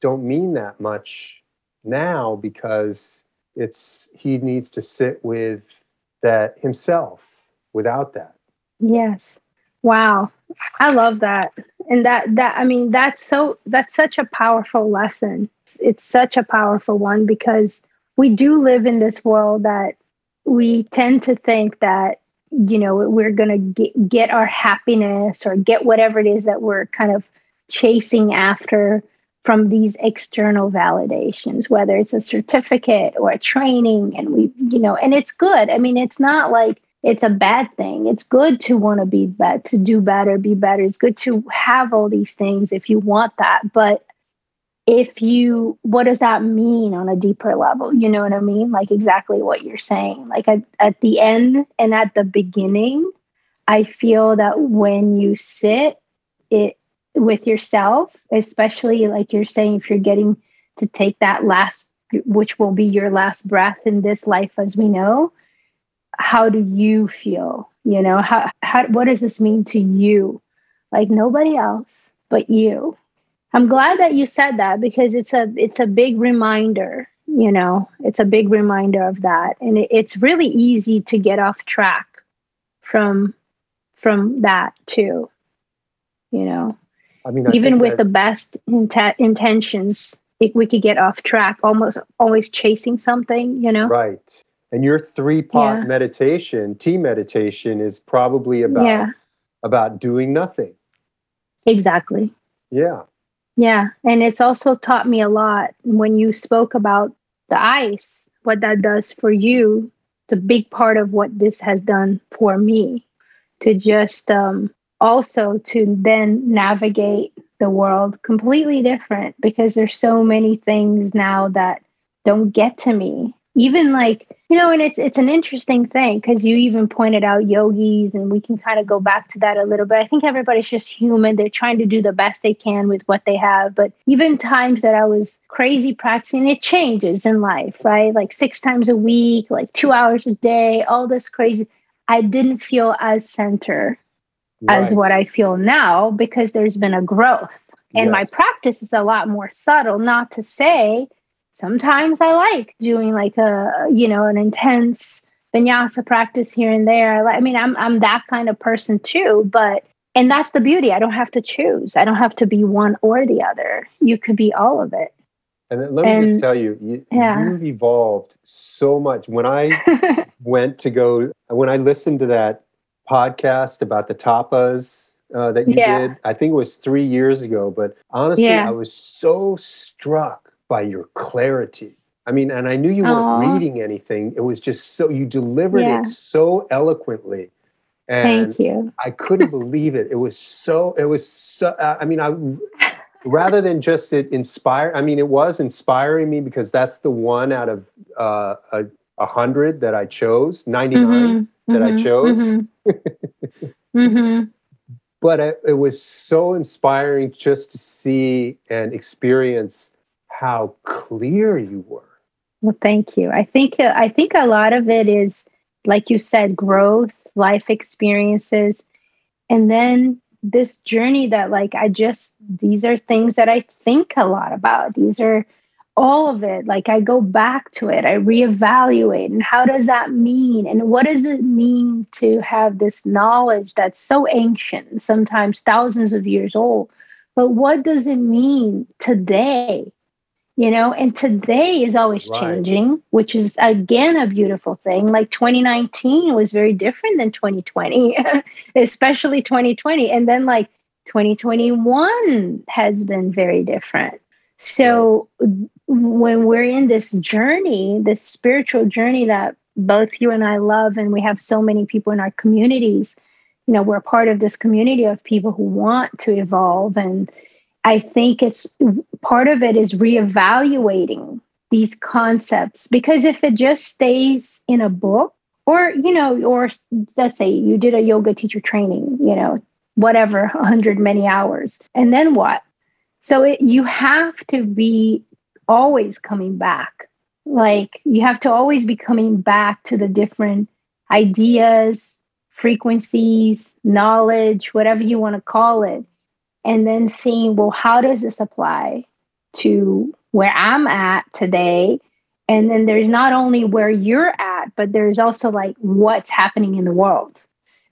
don't mean that much now because it's he needs to sit with that himself without that. Yes. Wow. I love that. And that that I mean that's so that's such a powerful lesson. It's such a powerful one because we do live in this world that we tend to think that you know we're going to get, get our happiness or get whatever it is that we're kind of chasing after from these external validations whether it's a certificate or a training and we you know and it's good i mean it's not like it's a bad thing. It's good to want to be better, to do better, be better. It's good to have all these things if you want that. But if you, what does that mean on a deeper level? You know what I mean? Like exactly what you're saying. Like at, at the end and at the beginning, I feel that when you sit it with yourself, especially like you're saying, if you're getting to take that last, which will be your last breath in this life as we know, how do you feel? You know, how, how what does this mean to you? Like nobody else but you. I'm glad that you said that because it's a it's a big reminder, you know, it's a big reminder of that. And it, it's really easy to get off track from from that too. You know. I mean, I even with that, the best int- intentions, it, we could get off track, almost always chasing something, you know? Right. And your three part Yeah. meditation, tea meditation, is probably about Yeah, about doing nothing. exactly. Yeah. Yeah. And it's also taught me a lot when you spoke about the ice, what that does for you. It's a big part of what this has done for me to just um, also to then navigate the world completely different because there's so many things now that don't get to me. Even like you know and it's it's an interesting thing because you even pointed out yogis and we can kind of go back to that a little bit. I think everybody's just human. They're trying to do the best they can with what they have. But even times that i was crazy practicing it changes in life right? Like six times a week like two hours a day all this crazy. I didn't feel as center as what i feel now because there's been a growth. And my practice is a lot more subtle not to say sometimes i like doing like a you know an intense vinyasa practice here and there. I mean i'm i'm that kind of person too but and that's the beauty. I don't have to choose. I don't have to be one or the other. You could be all of it. And let me just tell you, you yeah. you've evolved so much. When I went to go, when I listened to that podcast about the tapas uh, that you Yeah. did, I think it was three years ago. But honestly, Yeah. I was so struck by your clarity. I mean, and I knew you weren't Aw. reading anything. It was just so you delivered Yeah. it so eloquently, and thank you I couldn't believe it. It was so. It was so. uh, I mean, I rather than just it inspire. I mean, it was inspiring me because that's the one out of uh, a, a hundred that I chose. Ninety Mhm, that I mhm, chose. mhm. Mhm. but it, it was so inspiring just to see and experience how clear you were. Well, thank you. I think I think a lot of it is, like you said, growth, life experiences, and then this journey that, like, I just these are things that I think a lot about. These are all of it. Like, I go back to it, I reevaluate, and how does that mean? And what does it mean to have this knowledge that's so ancient, sometimes thousands of years old? But what does it mean today? you know and today is always Right. changing which is again a beautiful thing like 2019 was very different than 2020 especially 2020 and then like 2021 has been very different so when we're in this journey this spiritual journey that both you and I love and we have so many people in our communities you know we're part of this community of people who want to evolve. And I think it's part of it is reevaluating these concepts because if it just stays in a book or you know or let's say you did a yoga teacher training you know whatever 100 many hours and then what? So it, you have to be always coming back. Like you have to always be coming back to the different ideas frequencies knowledge whatever you want to call it and then seeing well how does this apply to where i'm at today? And then there's not only where you're at but there's also like what's happening in the world.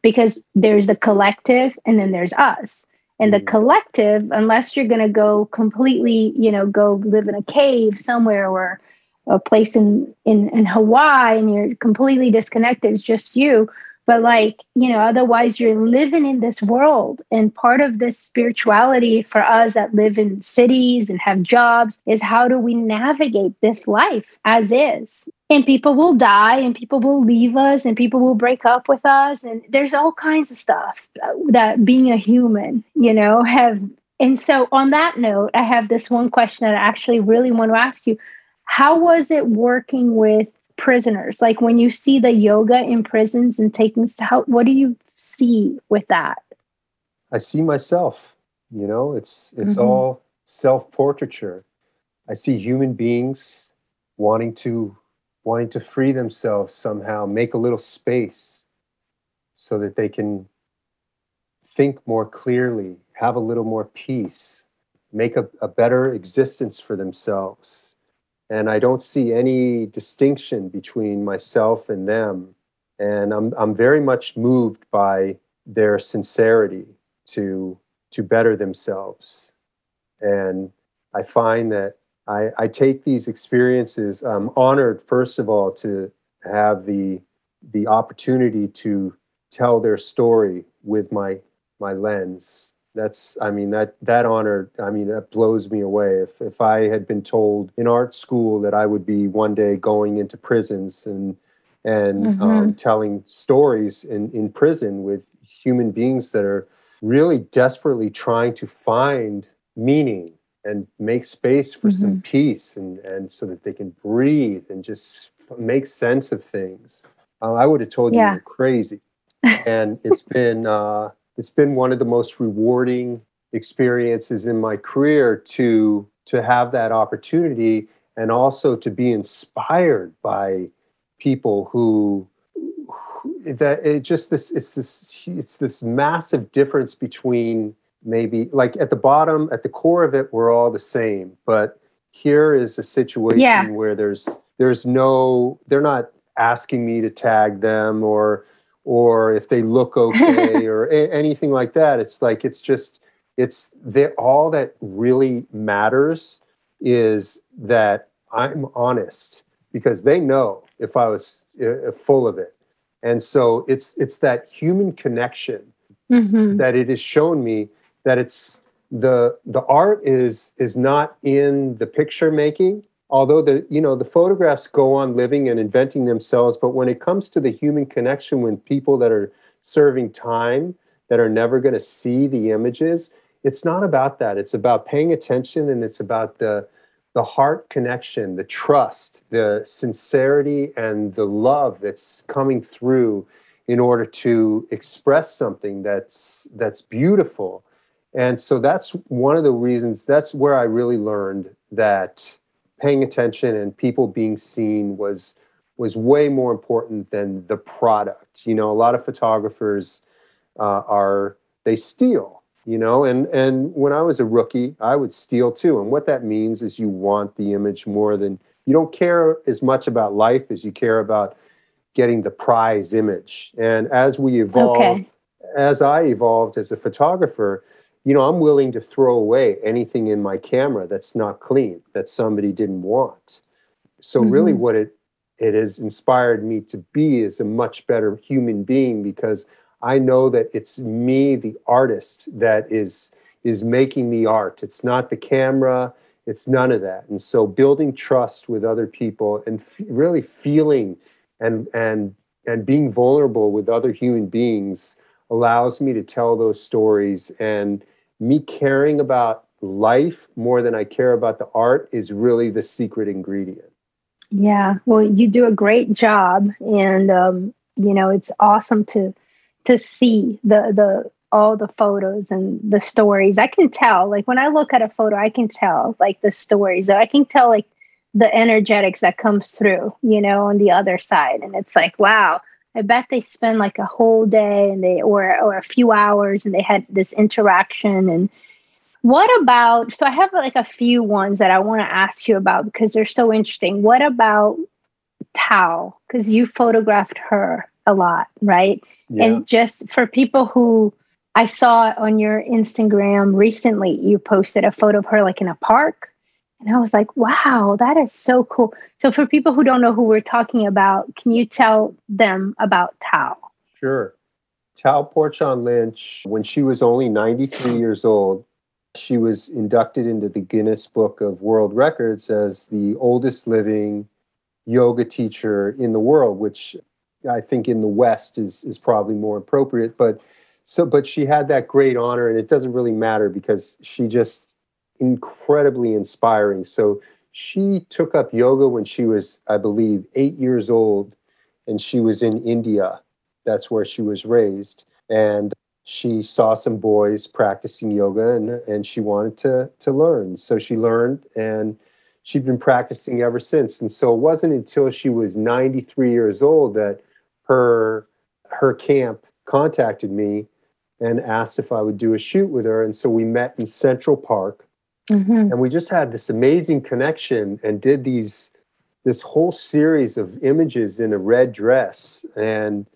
Because there's the collective and then there's us and the Mm. collective unless you're going to go completely you know go live in a cave somewhere or a place in, in in hawaii and you're completely disconnected it's just you but like you know otherwise you're living in this world and part of this spirituality for us that live in cities and have jobs is how do we navigate this life as is and people will die and people will leave us and people will break up with us and there's all kinds of stuff that being a human you know have and so on that note i have this one question that i actually really want to ask you. How was it working with prisoners? Like when you see the yoga in prisons and taking how what do you see with that? I see myself you know it's it's mm-hmm. all self portraiture i see human beings wanting to wanting to free themselves somehow make a little space so that they can think more clearly have a little more peace make a, a better existence for themselves and I don't see any distinction between myself and them. And I'm I'm very much moved by their sincerity to to better themselves. And I find that I, I take these experiences. I'm honored, first of all, to have the the opportunity to tell their story with my my lens that's i mean that that honor i mean that blows me away if if i had been told in art school that i would be one day going into prisons and and mm-hmm. um, telling stories in in prison with human beings that are really desperately trying to find meaning and make space for mm-hmm. some peace and and so that they can breathe and just make sense of things uh, i would have told yeah. you you're crazy and it's been uh, it's been one of the most rewarding experiences in my career to to have that opportunity and also to be inspired by people who, who that it just this it's this it's this massive difference between maybe like at the bottom at the core of it we're all the same but here is a situation yeah. where there's there's no they're not asking me to tag them or or if they look okay or a- anything like that it's like it's just it's that all that really matters is that i'm honest because they know if i was uh, full of it and so it's it's that human connection mm-hmm. that it has shown me that it's the the art is is not in the picture making although the you know the photographs go on living and inventing themselves but when it comes to the human connection when people that are serving time that are never going to see the images it's not about that. It's about paying attention and it's about the the heart connection the trust the sincerity and the love that's coming through in order to express something that's that's beautiful and so that's one of the reasons that's where i really learned that paying attention and people being seen was was way more important than the product. You know, a lot of photographers uh, are they steal. You know, and and when I was a rookie, I would steal too. And what that means is you want the image more than you don't care as much about life as you care about getting the prize image. And as we evolve, okay. as I evolved as a photographer, you know, I'm willing to throw away anything in my camera that's not clean, that somebody didn't want. So mm-hmm. really what it it has inspired me to be is a much better human being because I know that it's me, the artist, that is is making the art. It's not the camera, it's none of that. And so building trust with other people and f- really feeling and and and being vulnerable with other human beings allows me to tell those stories and me caring about life more than I care about the art is really the secret ingredient. Yeah, well, you do a great job, and um, you know it's awesome to to see the the all the photos and the stories. I can tell, like when I look at a photo, I can tell like the stories. I can tell like the energetics that comes through, you know, on the other side, and it's like, wow, I bet they spend like a whole day and they or or a few hours and they had this interaction and what about so I have like a few ones that I want to ask you about because they're so interesting. What about Tao? Because you photographed her a lot, right? Yeah. And just for people who I saw on your Instagram recently, you posted a photo of her like in a park and I was like, wow, that is so cool. So, for people who don't know who we're talking about, can you tell them about Tao? Sure. Tao Porchon Lynch, when she was only 93 years old, she was inducted into the Guinness Book of World Records as the oldest living yoga teacher in the world, which I think in the West is is probably more appropriate. But so, but she had that great honor, and it doesn't really matter because she just incredibly inspiring. So she took up yoga when she was, I believe, eight years old, and she was in India. That's where she was raised, and she saw some boys practicing yoga, and and she wanted to to learn. So she learned and she'd been practicing ever since. And so it wasn't until she was 93 years old that her her camp contacted me and asked if I would do a shoot with her. And so we met in Central Park, mm-hmm. and we just had this amazing connection and did these this whole series of images in a red dress. And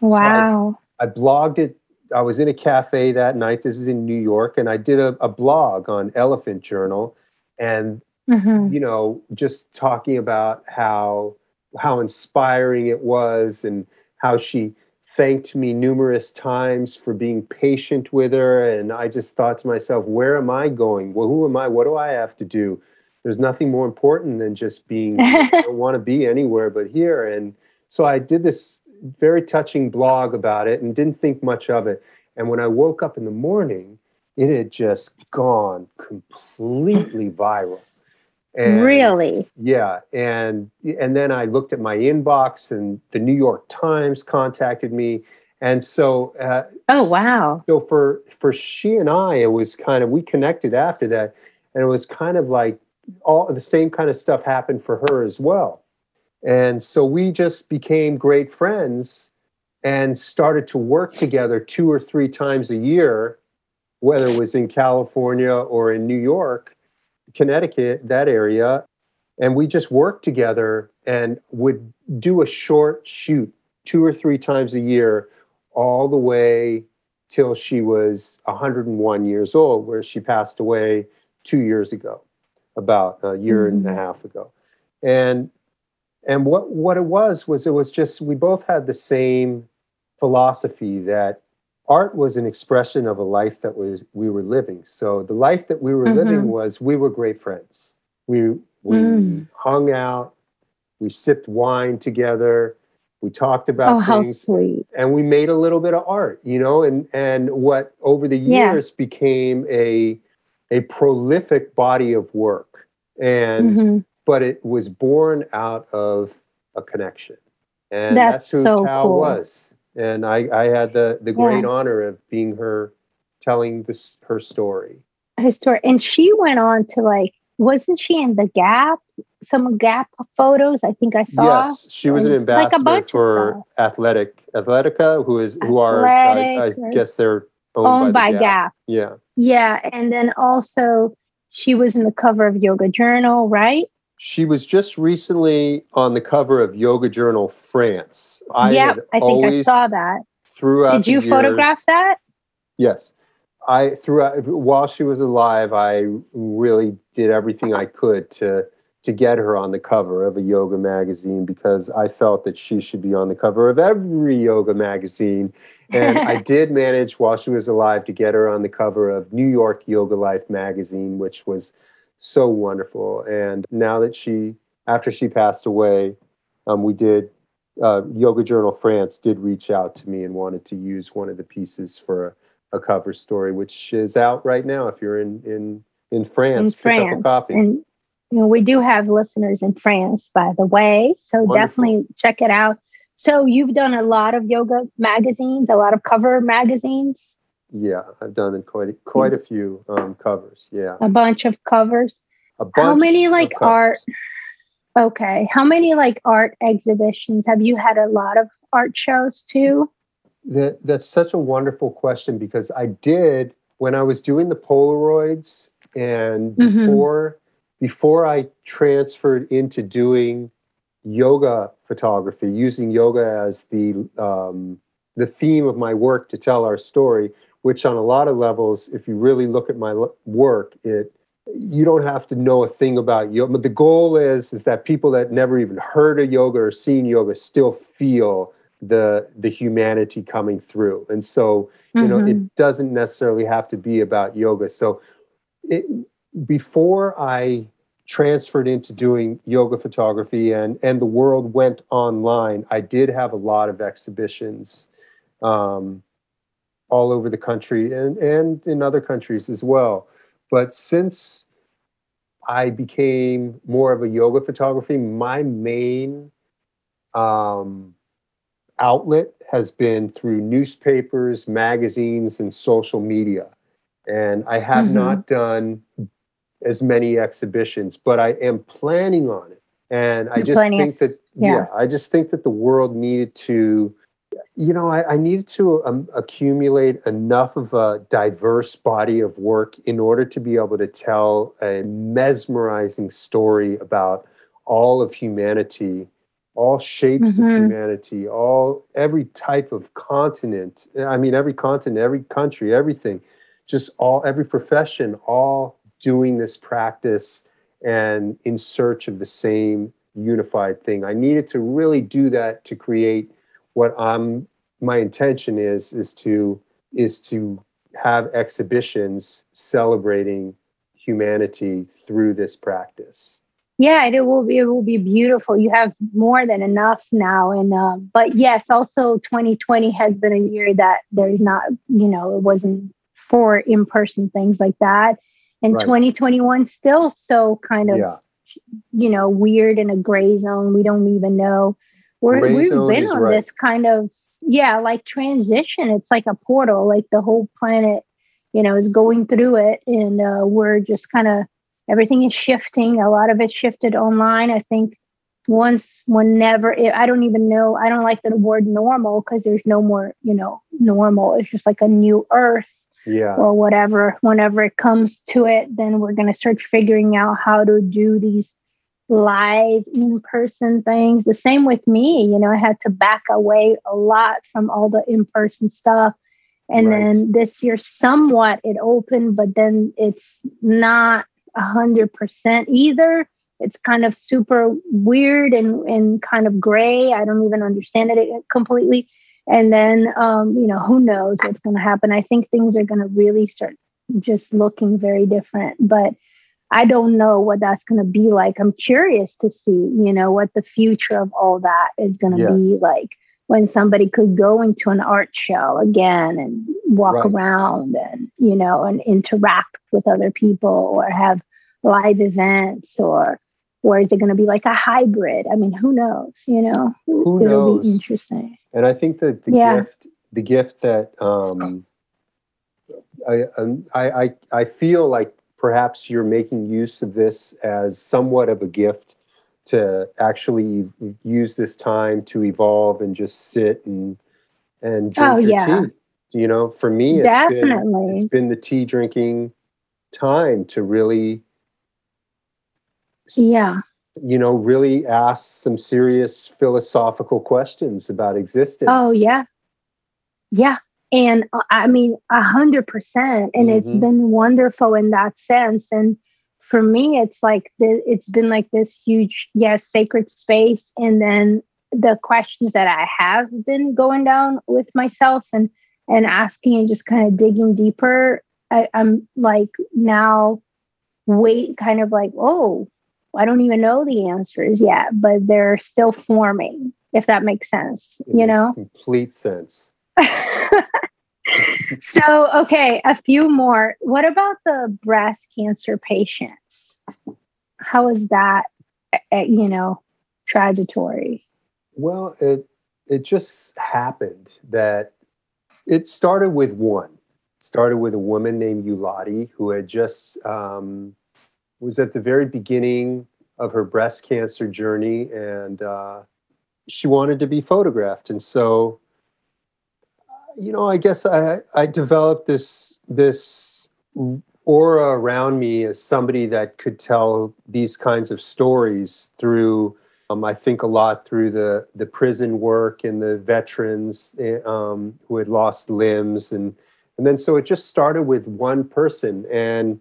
wow, so I, I, blogged it. I was in a cafe that night. This is in New York, and I did a, a blog on Elephant Journal, and mm-hmm. you know, just talking about how how inspiring it was and how she thanked me numerous times for being patient with her. And I just thought to myself, where am I going? Well, who am I? What do I have to do? There's nothing more important than just being, I don't want to be anywhere but here. And so I did this very touching blog about it and didn't think much of it. And when I woke up in the morning, it had just gone completely viral. And, really? Yeah, and and then I looked at my inbox, and the New York Times contacted me, and so. Uh, oh wow! So for for she and I, it was kind of we connected after that, and it was kind of like all the same kind of stuff happened for her as well, and so we just became great friends, and started to work together two or three times a year, whether it was in California or in New York Connecticut, that area, and we just worked together and would do a short shoot two or three times a year, all the way till she was 101 years old, where she passed away two years ago, about a year mm-hmm. and a mm-hmm. half ago. And and what what it was was it was just we both had the same philosophy that art was an expression of a life that was we were living. So the life that we were mm-hmm. living was we were great friends. We we mm. hung out, we sipped wine together, we talked about oh, things, and we made a little bit of art, you know, and and what over the years yeah. became a a prolific body of work, and mm-hmm. but it was born out of a connection, and that's, that's who so Tao cool. was and I, I had the the great yeah. honor of being her telling this her story. Her story, and she went on to like, wasn't she in the Gap? Some Gap photos, I think I saw. Yes, she was an ambassador like for Athletic Athletica, who is who are I, I guess they're owned, owned by, by Gap. Gap. Yeah, yeah, and then also she was in the cover of Yoga Journal, right? She was just recently on the cover of Yoga Journal France. I yeah, I think I saw that. Throughout Did you years, photograph that? Yes. I throughout while she was alive, I really did everything I could to to get her on the cover of a yoga magazine because I felt that she should be on the cover of every yoga magazine. And I did manage while she was alive to get her on the cover of New York Yoga Life magazine, which was so wonderful. And now that she, after she passed away, um, we did, uh, Yoga Journal France did reach out to me and wanted to use one of the pieces for a, a cover story, which is out right now. If you're in in in France, in France. And you know, we do have listeners in France, by the way. So Wonderful. definitely check it out. So you've done a lot of yoga magazines, a lot of cover magazines. Yeah, I've done quite quite a few um, covers. Yeah, a bunch of covers. A bunch How many like art? Okay, how many like art exhibitions have you had? A lot of art shows too. That that's such a wonderful question because I did when I was doing the Polaroids and mm-hmm. before before I transferred into doing yoga photography, using yoga as the um, the theme of my work to tell our story which on a lot of levels, if you really look at my work, it you don't have to know a thing about yoga. But the goal is is that people that never even heard of yoga or seen yoga still feel the the humanity coming through and so you mm-hmm. know it mm-hmm. doesn't necessarily have to be about yoga so it, before i transferred into doing yoga photography and and the world went online i did have a lot of exhibitions um, all over the country and and in other countries as well but since i became more of a yoga photography my main um, outlet has been through newspapers magazines and social media and i have mm-hmm. not done as many exhibitions, but I am planning on it. And You're I just think that, yeah. yeah. I just think that the world needed to, you know, I, I needed to um, accumulate enough of a diverse body of work in order to be able to tell a mesmerizing story about all of humanity all shapes mm-hmm. of humanity all every type of continent i mean every continent every country everything just all every profession all doing this practice and in search of the same unified thing. I needed to really do that to create what I'm my intention is is to is to have exhibitions celebrating humanity through this practice. Yeah, it will be it will be beautiful. You have more than enough now, and uh, but yes, also 2020 has been a year that there's not you know it wasn't for in person things like that and right. 2021 still so kind of yeah. you know weird in a gray zone we don't even know We're, we've been on right. this kind of yeah like transition it's like a portal like the whole planet you know is going through it and uh, we're just kind of everything is shifting a lot of it shifted online i think once whenever it, i don't even know i don't like the word normal because there's no more you know normal it's just like a new earth yeah. or whatever. Whenever it comes to it, then we're going to start figuring out how to do these live in person things. The same with me. You know, I had to back away a lot from all the in person stuff. And right. then this year, somewhat it opened, but then it's not a hundred percent either. It's kind of super weird and, and kind of gray. I don't even understand it completely. And then, um, you know, who knows what's going to happen? I think things are going to really start just looking very different. But I don't know what that's going to be like. I'm curious to see, you know, what the future of all that is going to yes. be like when somebody could go into an art show again and walk right. around and, you know, and interact with other people or have live events or or is it going to be like a hybrid? I mean, who knows? You know, who it'll knows? be interesting. And I think that the yeah. gift, the gift that um, um, I, I, I feel like perhaps you're making use of this as somewhat of a gift to actually use this time to evolve and just sit and and oh, drink oh, your yeah. tea. You know, for me, it's Definitely. been it's been the tea drinking time to really yeah you know really ask some serious philosophical questions about existence oh yeah yeah and uh, i mean a hundred percent and mm-hmm. it's been wonderful in that sense and for me it's like the, it's been like this huge yes sacred space and then the questions that i have been going down with myself and and asking and just kind of digging deeper I, i'm like now wait kind of like oh I don't even know the answers yet, but they're still forming, if that makes sense, it you know? Complete sense. so, okay, a few more. What about the breast cancer patients? How is that, eh, eh, you know, trajectory? Well, it it just happened that it started with one. It started with a woman named Euladi who had just um, was at the very beginning of her breast cancer journey, and uh, she wanted to be photographed. And so, you know, I guess I, I developed this this aura around me as somebody that could tell these kinds of stories through. Um, I think a lot through the the prison work and the veterans eh, um, who had lost limbs, and and then so it just started with one person, and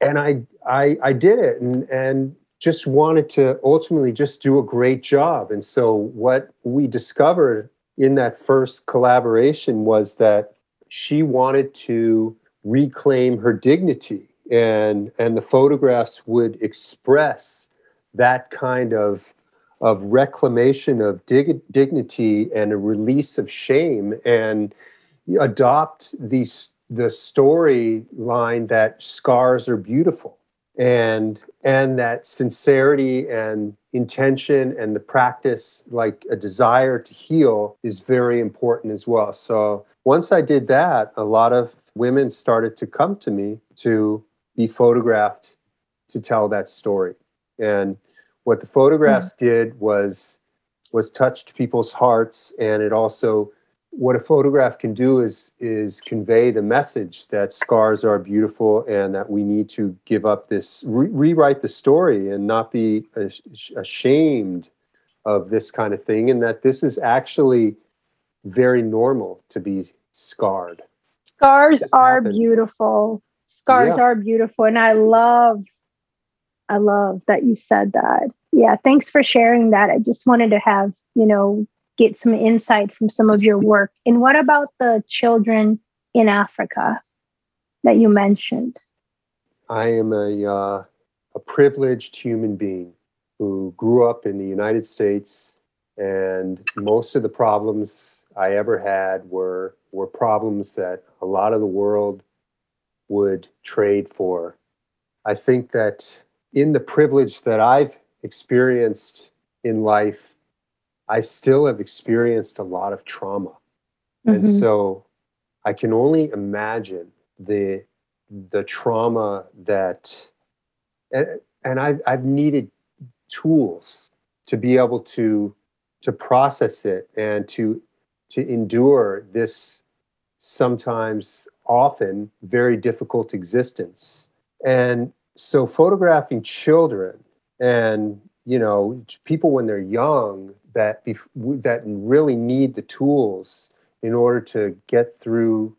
and I I I did it, and and just wanted to ultimately just do a great job. And so what we discovered in that first collaboration was that she wanted to reclaim her dignity and and the photographs would express that kind of of reclamation of dig- dignity and a release of shame and adopt these the storyline that scars are beautiful and and that sincerity and intention and the practice like a desire to heal is very important as well so once i did that a lot of women started to come to me to be photographed to tell that story and what the photographs mm-hmm. did was was touched people's hearts and it also what a photograph can do is is convey the message that scars are beautiful and that we need to give up this re- rewrite the story and not be ashamed of this kind of thing and that this is actually very normal to be scarred. Scars are beautiful. Scars yeah. are beautiful and i love i love that you said that. Yeah thanks for sharing that. I just wanted to have you know get some insight from some of your work. And what about the children in Africa that you mentioned? I am a, uh, a privileged human being who grew up in the United States, and most of the problems I ever had were, were problems that a lot of the world would trade for. I think that in the privilege that I've experienced in life, I still have experienced a lot of trauma. Mm-hmm. And so I can only imagine the the trauma that and, and I've I've needed tools to be able to to process it and to to endure this sometimes often very difficult existence. And so photographing children and you know people when they're young that that really need the tools in order to get through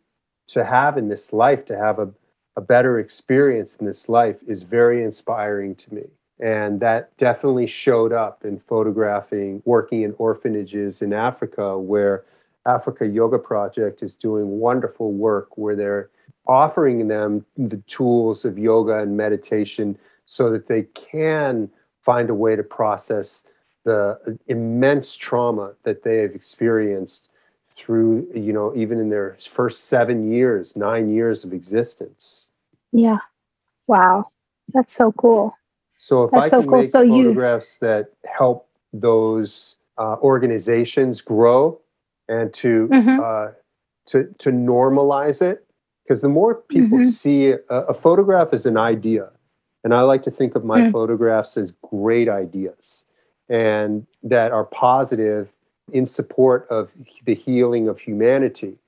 to have in this life to have a, a better experience in this life is very inspiring to me. And that definitely showed up in photographing working in orphanages in africa where africa yoga project is doing wonderful work where they're offering them the tools of yoga and meditation so that they can find a way to process the immense trauma that they have experienced through you know even in their first seven years nine years of existence yeah wow that's so cool so if that's i so can cool. make so photographs you... that help those uh, organizations grow and to mm-hmm. uh, to to normalize it because the more people mm-hmm. see a, a, photograph as an idea and i like to think of my mm-hmm. photographs as great ideas and that are positive in support of the healing of humanity.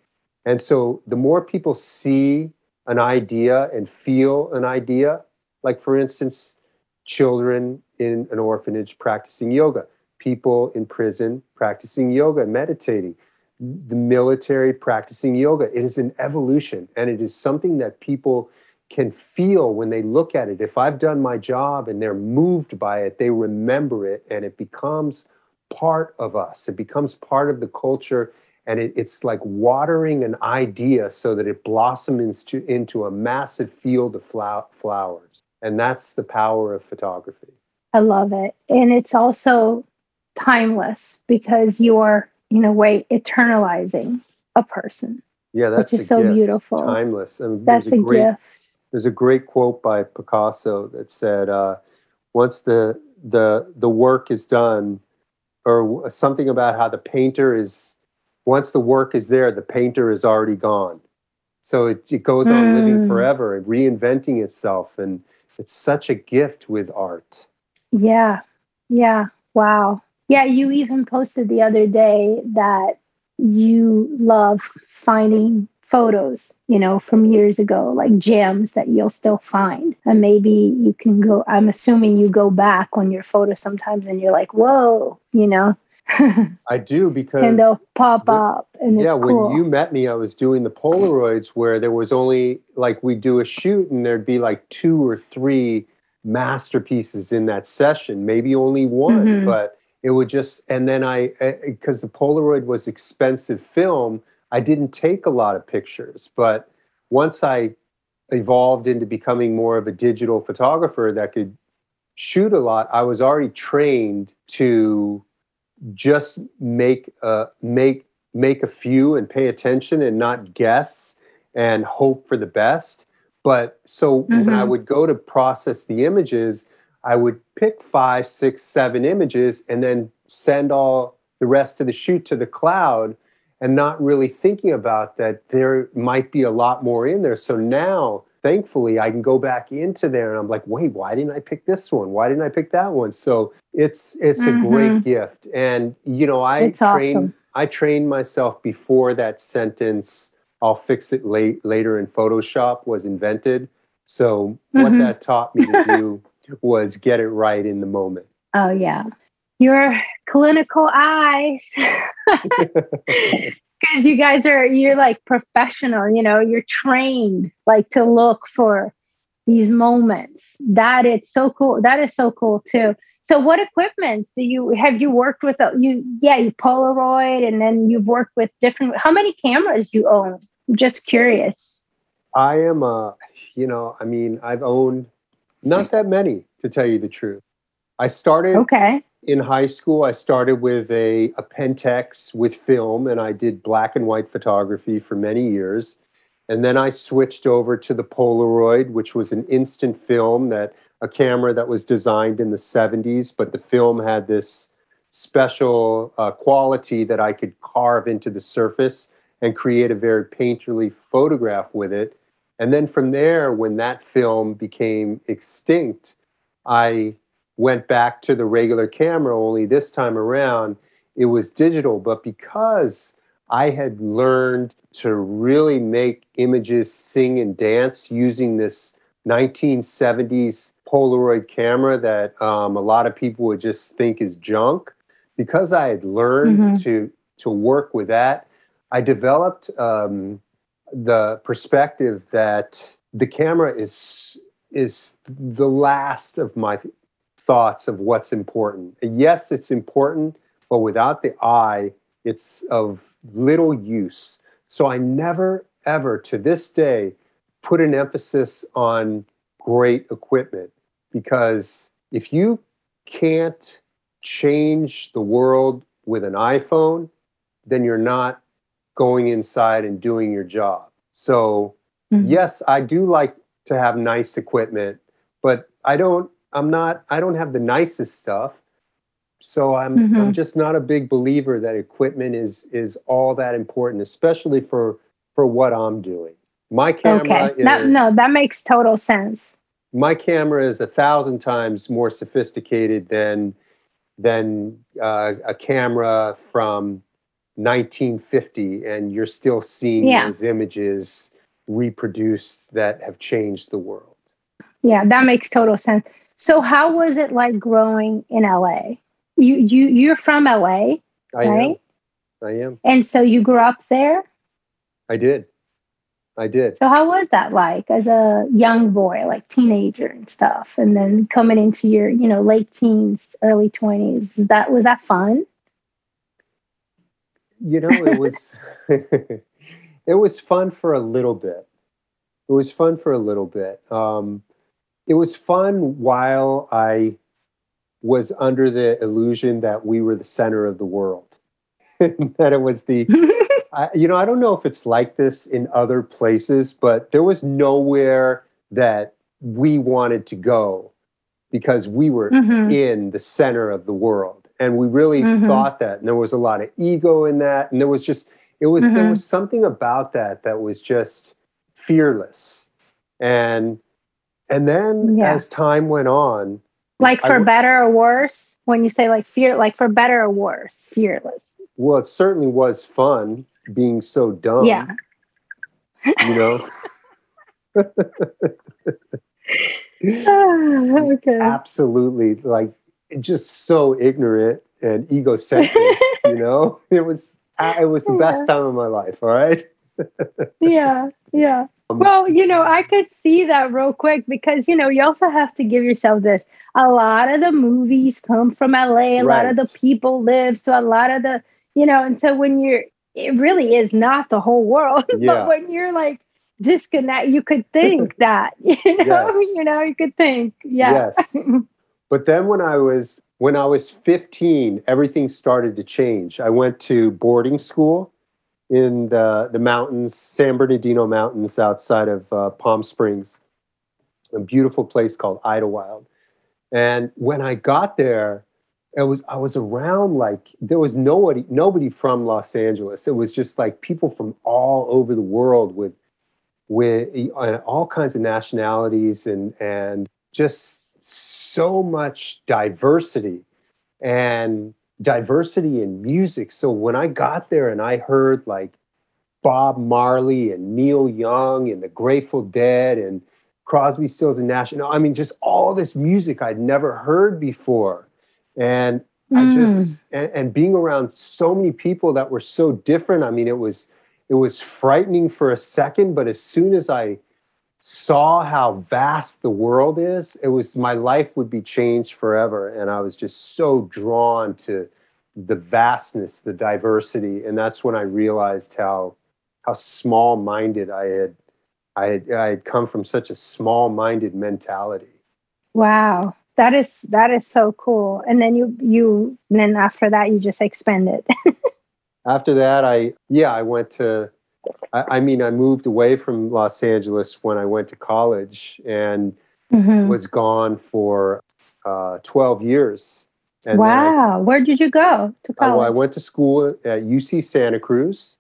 And so the more people see an idea and feel an idea, like for instance, children in an orphanage practicing yoga, people in prison practicing yoga, and meditating, the military practicing yoga. It is an evolution and it is something that people can feel when they look at it. If I've done my job and they're moved by it, they remember it and it becomes part of us. It becomes part of the culture and it, it's like watering an idea so that it blossoms into, into a massive field of flow- flowers. And that's the power of photography. I love it. And it's also timeless because you're, in a way, eternalizing a person. Yeah, that's which is so gift. beautiful. Timeless. I mean, that's a, a great, gift there's a great quote by Picasso that said, uh, "Once the the the work is done, or something about how the painter is, once the work is there, the painter is already gone. So it, it goes on mm. living forever and reinventing itself, and it's such a gift with art. Yeah, yeah, wow, yeah. You even posted the other day that you love finding photos, you know, from years ago, like gems that you'll still find. And maybe you can go, I'm assuming you go back on your photo sometimes and you're like, whoa, you know. I do because and they'll pop up and yeah cool. when you met me I was doing the Polaroids where there was only like we do a shoot and there'd be like two or three masterpieces in that session maybe only one mm-hmm. but it would just and then i because the polaroid was expensive film i didn't take a lot of pictures but once i evolved into becoming more of a digital photographer that could shoot a lot i was already trained to just make uh make make a few and pay attention and not guess and hope for the best but so mm-hmm. when i mm-hmm. would go to process the images I would pick five, six, seven images and then send all the rest of the shoot to the cloud and not really thinking about that there might be a lot more in there. So now, thankfully, I can go back into there and I'm like, wait, why didn't I pick this one? Why didn't I pick that one? So it's it's mm-hmm. a great mm-hmm. gift. And you know, I train awesome. I trained myself before that sentence, I'll fix it late later in Photoshop was invented. So mm-hmm. what that taught me to do was get it right in the moment. Oh, yeah. Your clinical eyes. Because you guys are, you're like professional, you know, you're trained like to look for these moments. That it's so cool. That is so cool too. So, what equipment do you have? You worked with a, you, yeah, you Polaroid, and then you've worked with different. How many cameras you own? I'm just curious. I am a, you know, I mean, I've owned not that many, to tell you the truth. I started okay. In high school. I started with a, a Pentax with film, and I did black and white photography for many years. And then I switched over to the Polaroid, which was an instant film that a camera that was designed in the 70s, but the film had this special uh, quality that I could carve into the surface and create a very painterly photograph with it. And then from there, when that film became extinct, I went back to the regular camera, only this time around it was digital. But because I had learned to really make images sing and dance using this 1970s Polaroid camera that um, a lot of people would just think is junk, because I had learned mm-hmm. to to work with that, I developed um, the perspective that the camera is is the last of my thoughts of what's important. Yes, it's important, but without the eye, it's of little use. So I never ever to this day put an emphasis on great equipment because if you can't change the world with an iPhone, then you're not going inside and doing your job. So, mm-hmm. yes, I do like to have nice equipment, but I don't I'm not I don't have the nicest stuff. So I'm mm-hmm. I'm just not a big believer that equipment is is all that important, especially for for what I'm doing. My camera okay. is that, no, that makes total sense. My camera is a thousand times more sophisticated than than uh, a camera from 1950 and you're still seeing yeah. those images reproduced that have changed the world. Yeah, that makes total sense. So how was it like growing in LA? You you you're from LA, I right? Am. I am. And so you grew up there? I did. I did. So how was that like as a young boy, like teenager and stuff, and then coming into your, you know, late teens, early 20s? That was that fun? you know, it was it was fun for a little bit. It was fun for a little bit. Um, it was fun while I was under the illusion that we were the center of the world. that it was the, I, you know, I don't know if it's like this in other places, but there was nowhere that we wanted to go because we were mm-hmm. in the center of the world and we really mm-hmm. thought that and there was a lot of ego in that and there was just it was mm-hmm. there was something about that that was just fearless and and then yeah. as time went on like for I, better or worse when you say like fear like for better or worse fearless well it certainly was fun being so dumb yeah you know ah, okay absolutely like just so ignorant and egocentric. you know, it was it was the yeah. best time of my life. All right. yeah, yeah. Um, well, you know, I could see that real quick because, you know, you also have to give yourself this. A lot of the movies come from LA, a lot of the people live. So a lot of the, you know, and so when you're, it really is not the whole world. Yeah. but when you're like disconnect, you could think that, you know, Yes. you know, you could think, yeah. Yes. But then when I was when I was 15, everything started to change. I went to boarding school in the the mountains, San Bernardino Mountains outside of uh, Palm Springs, a beautiful place called Idyllwild. And when I got there, it was I was around like there was nobody nobody from Los Angeles. It was just like people from all over the world with with uh, all kinds of nationalities and and just so much diversity and diversity in music. So when I got there and I heard like Bob Marley and Neil Young and the Grateful Dead and Crosby, Stills and Nash, I mean, just all this music I'd never heard before, and I Mm. just and, and being around so many people that were so different. I mean, it was it was frightening for a second, but as soon as I saw how vast the world is, it was my life would be changed forever. And I was just so drawn to the vastness, the diversity. And that's when I realized how how small minded I had I had I had come from such a small minded mentality. Wow. That is that is so cool. And then you you and then after that you just expanded. After that I yeah, I went to I, I mean I moved away from Los Angeles when I went to college and Mhm. was gone for uh, 12 years. And then I wow. Where did you go to I, well, I went to school at UC Santa Cruz.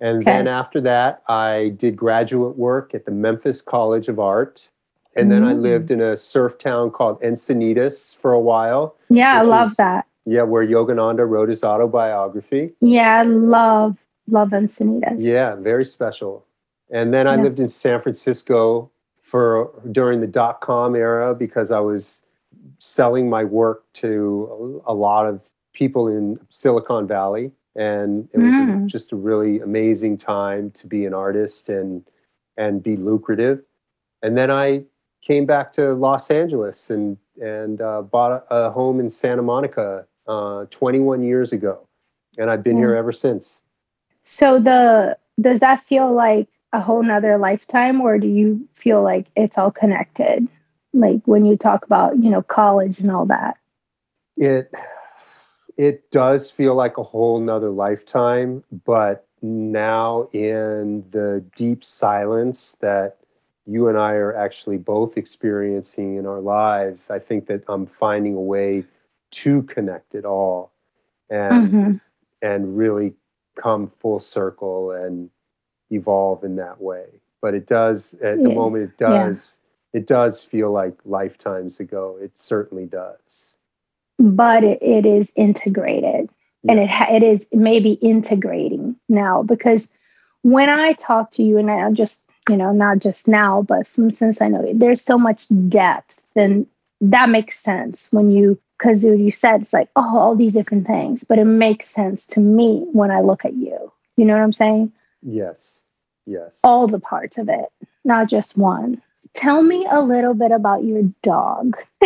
And then after that, I did graduate work at the Memphis College of Art. And then I Mm. lived in a surf town called Encinitas for a while. yeah, I love is- that. Yeah, where Yogananda wrote his autobiography. Yeah, I love love Encinitas. Yeah, very special. And then I Yeah. lived in San Francisco for during the dot com era because I was selling my work to a, a lot of people in Silicon Valley. And it was a- Mm. just a really amazing time to be an artist and and be lucrative. And then I came back to Los Angeles and and uh, bought a, a home in Santa Monica uh, 21 years ago, and I've been here ever since. So the does that feel like a whole nother lifetime or do you feel like it's all connected? Like when you talk about, you know, college and all that. it it does feel like a whole nother lifetime but now in the deep silence that you and i are actually both experiencing in our lives i think that i'm finding a way to connect it all and Mhm. and really come full circle and evolve in that way. But it does at the moment it Yeah. does it does feel like lifetimes ago. It certainly does. But it, it is integrated. and it ha- it is maybe integrating now because when I talk to you and I just you know not just now but from since I know you, there's so much depth and that makes sense when you because you said it's like oh all these different things but it makes sense to me when I look at you you know what I'm saying Yes. Yes. all the parts of it not just one tell me a little bit about your dog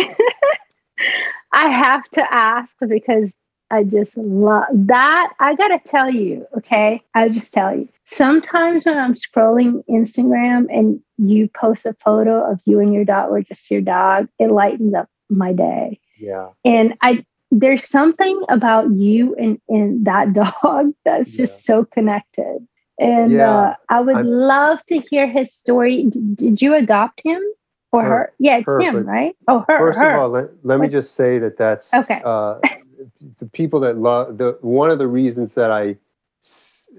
I have to ask because I just love that. I gotta tell you, okay? I just tell you. Sometimes when I'm scrolling Instagram and you post a photo of you and your dog or just your dog, it lightens up my day. Yeah. And I there's something about you and, and that dog that's just so connected. And Yeah. uh, I would I'm- love to hear his story. D- did you adopt him or Her. her? Yeah, it's Her, him, right? Oh, her. First her. of all, let, let me just say that that's Okay. uh, the people that love the one of the reasons that I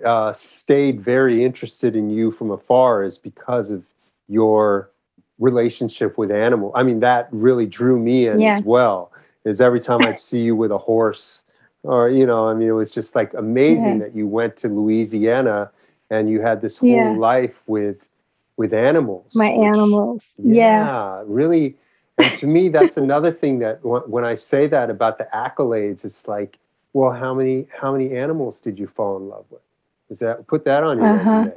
uh, stayed very interested in you from afar is because of your relationship with animal. I mean, that really drew me in Yeah. as well. Is every time I'd see you with a horse, or you know, I mean, it was just like amazing Yeah. that you went to Louisiana and you had this whole Yeah. life with with animals. my which- animals. Yeah. yeah, really. And to me, that's another thing that wh- when I say that about the accolades, it's like, well, how many how many animals did you fall in love with? Is that put that on your Uh-huh. resume?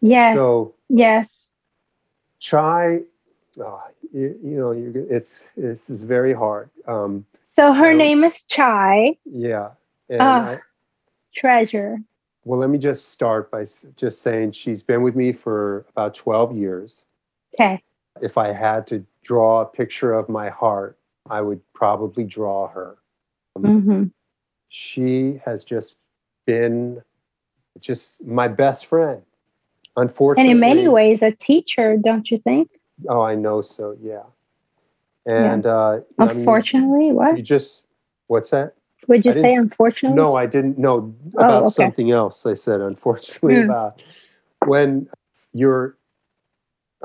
Yes. So yes. Chai, oh, you, you know, you're, it's this is very hard. Um, So her Um, name is Chai yeah, and Ah. I, Treasure. well, let me just start by just saying she's been with me for about twelve years. Okay. If I had to draw a picture of my heart, I would probably draw her. Mm-hmm. She has just been just my best friend. Unfortunately, And in many ways, a teacher, don't you think? Oh, I know so. Yeah. And uh, I mean, Unfortunately, what you just what's that? would you say? Unfortunately, No, I didn't know Oh, about okay. something else. I said unfortunately Hmm. about when you're.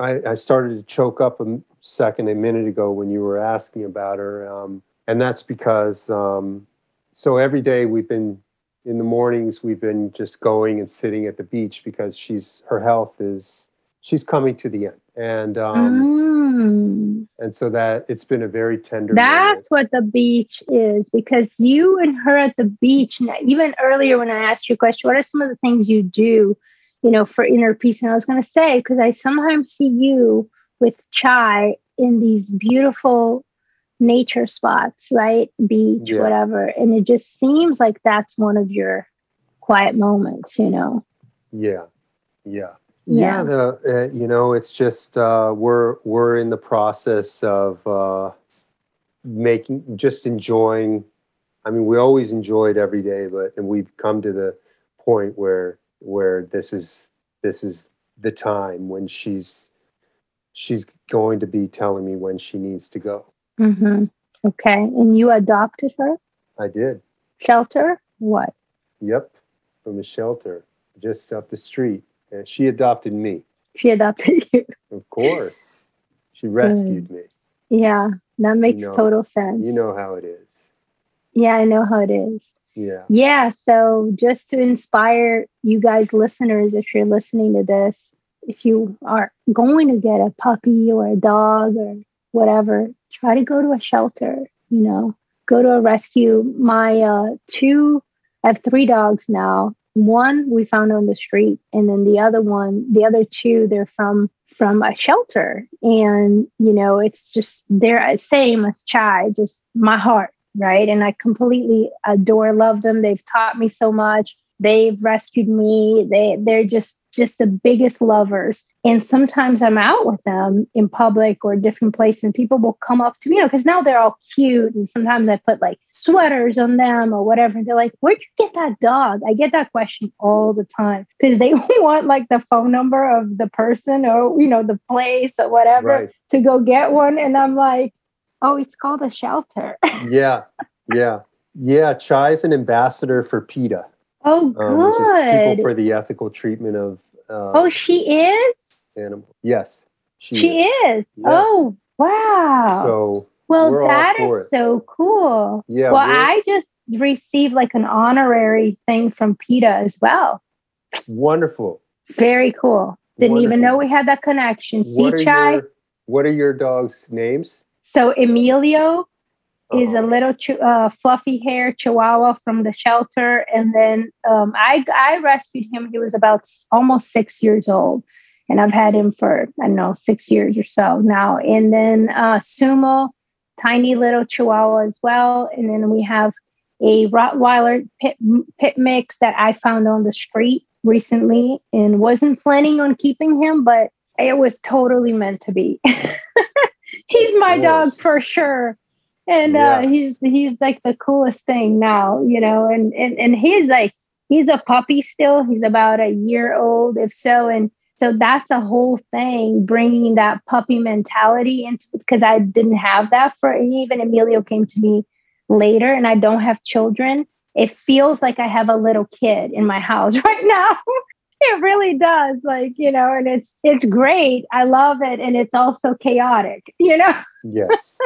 I, I started to choke up a second, a minute ago, when you were asking about her, um, and that's because. Um, so every day we've been in the mornings we've been just going and sitting at the beach because she's her health is she's coming to the end and um, Mm. and so that it's been a very tender moment. That's what the beach is because you and her at the beach, and even earlier when I asked you a question, what are some of the things you do, you know, for inner peace? And I was going to say, because I sometimes see you with Chai in these beautiful nature spots, right? Beach, Yeah. whatever. And it just seems like that's one of your quiet moments, you know? Yeah, yeah, Yeah. yeah. The uh, you know, it's just uh, we're we're in the process of uh, making just enjoying. I mean, we always enjoyed every day, but and we've come to the point where where this is this is the time when she's she's going to be telling me when she needs to go. hmm Okay. And you adopted her? I did. Shelter? What? Yep, from a shelter just up the street, and she adopted me. She adopted you. Of course, she rescued me. Yeah, that makes know- total sense. You know how it is. Yeah, I know how it is. Yeah. Yeah, so just to inspire you guys, listeners, if you're listening to this, if you are going to get a puppy or a dog or whatever, try to go to a shelter, you know, go to a rescue. My uh, two, I have three dogs now. One we found on the street, and then the other one, the other two, they're from from a shelter, and you know, it's just they're same as Chai, just my heart right? And I completely adore, love them. They've taught me so much. They've rescued me. They they're just just the biggest lovers. And sometimes I'm out with them in public or different places, and people will come up to me, you know, because now they're all cute. And sometimes I put like sweaters on them or whatever. And they're like, "Where'd you get that dog?" I get that question all the time because they want like the phone number of the person or you know the place or whatever Right. to go get one. And I'm like, "Oh, it's called a shelter." Yeah. Yeah. Yeah. Chai's an ambassador for PETA, Oh, um, which is People for the Ethical Treatment of uh, oh, she is. animals. Yes. She, is. Yeah. Oh, wow. So, well, that is it. so cool. yeah. well, I just received like an honorary thing from PETA as well. wonderful. Very cool. Didn't even know we had that connection. See, What are, Chai. your, what are your dogs' names? So Emilio is a little ch- uh, fluffy hair chihuahua from the shelter. And then um, I, I rescued him. He was about s- almost six years old. And i've had him for i don't know six years or so now. And then uh, sumo tiny little chihuahua as well. And then we have a rottweiler pit, pit mix that i found on the street recently and wasn't planning on keeping him but it was totally meant to be. He's my dog for sure and uh, he's he's like the coolest thing now, you know. And and and he's like he's a puppy still. He's about a year old, if so. And so that's a whole thing, bringing that puppy mentality into because I didn't have that for and even Emilio came to me later, and I don't have children. It feels like I have a little kid in my house right now. It really does, like you know, and it's it's great. I love it, and it's also chaotic, you know. Yes.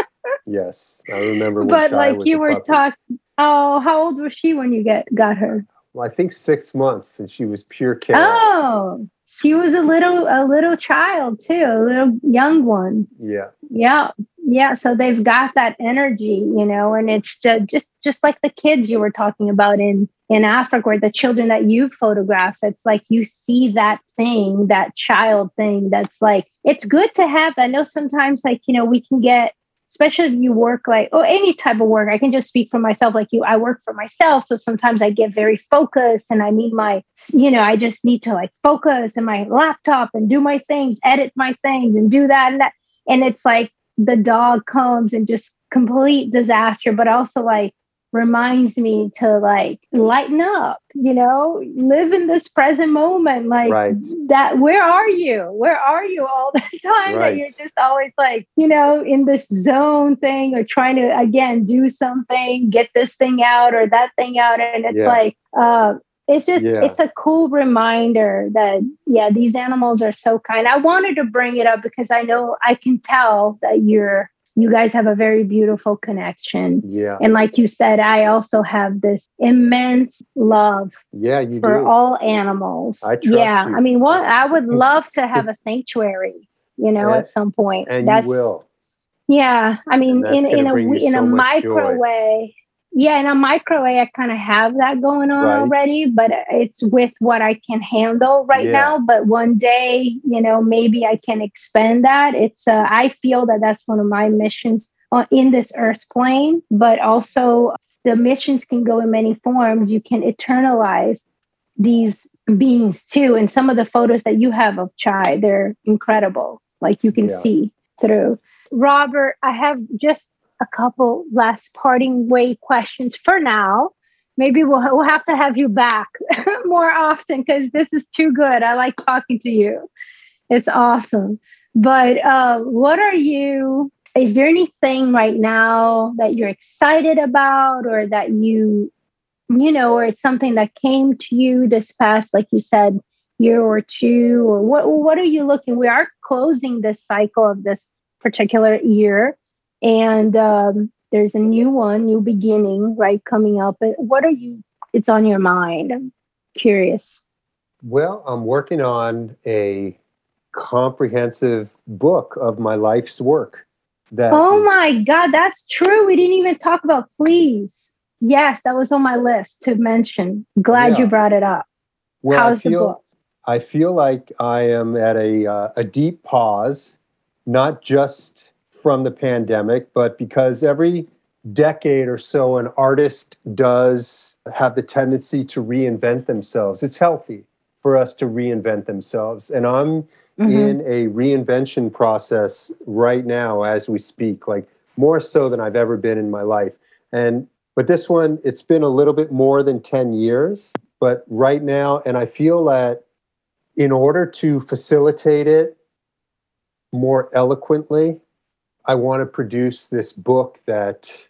yes. I remember when but like you were talking oh how old was she when you get got her Well, I think six months, and she was pure chaos. oh she was a little a little child too a little young one Yeah. yeah yeah so they've got that energy you know and it's just just like the kids you were talking about in in Africa or the children that you photograph, it's like you see that thing, that child thing that's like, it's good to have. I know sometimes, like, you know, we can get, especially if you work like, oh, any type of work, I can just speak for myself. Like you, I work for myself. So sometimes I get very focused and I need my, you know, I just need to like focus in my laptop and do my things, edit my things and do that and that. And it's like the dog comes and just complete disaster, but also like, reminds me to like lighten up you know live in this present moment like Right. that where are you where are you all the time that you're just always like you know in this zone thing or trying to again do something get this thing out or that thing out and it's Yeah. like uh it's just Yeah. it's a cool reminder that yeah these animals are so kind i wanted to bring it up because i know i can tell that you're you guys have a very beautiful connection Yeah. and like you said, I also have this immense love Yeah, you for do. all animals. I trust yeah. you. I mean, what I would love to have a sanctuary, you know, And- at some point. and That's you will. yeah. I mean, in in a bring you w- in so a micro joy. way. Yeah, in a micro way, I kind of have that going on Right. already, but it's with what I can handle right Yeah. now. But one day, you know, maybe I can expand that. It's uh, I feel that that's one of my missions uh, in this earth plane, but also the missions can go in many forms. You can eternalize these beings too. And some of the photos that you have of Chai, they're incredible. Like you can Yeah. see through. Robert, I have just a couple last parting way questions for now. Maybe we'll, we'll have to have you back more often because this is too good. I like talking to you. It's awesome. But uh, what are you? Is there anything right now that you're excited about, or that you, you know, or it's something that came to you this past, like you said, year or two, or what? What are you looking? We are closing this cycle of this particular year, and um, there's a new one, new beginning, right, coming up. But What are you? It's on your mind. I'm curious. Well, I'm working on a comprehensive book of my life's work. That Oh is- my God, that's true. We didn't even talk about fleas. Yes, that was on my list to mention. Glad you brought it up. Well, How's I the feel, book? I feel like I am at a uh, a deep pause, not just from the pandemic, but because every decade or so, an artist does have the tendency to reinvent themselves. It's healthy for us to reinvent themselves, and I'm Mhm. in a reinvention process right now as we speak, like more so than I've ever been in my life. And but this one, it's been a little bit more than 10 years, but right now, and I feel that in order to facilitate it more eloquently, I want to produce this book that,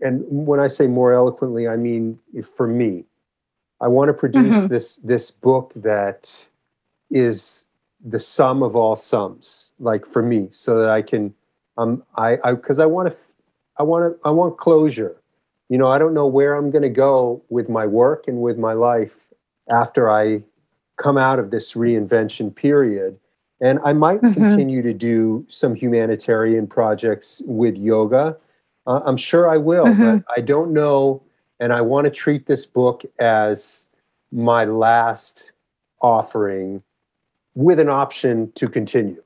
and when I say more eloquently, I mean for me, I want to produce Mhm. this this book that is the sum of all sums, like for me, so that I can, um, I, I, because I want to, I want to, I want closure. You know, I don't know where I'm going to go with my work and with my life after I come out of this reinvention period. And I might Mhm. continue to do some humanitarian projects with yoga. Uh, I'm sure I will, Mhm. but I don't know. And I want to treat this book as my last offering with an option to continue,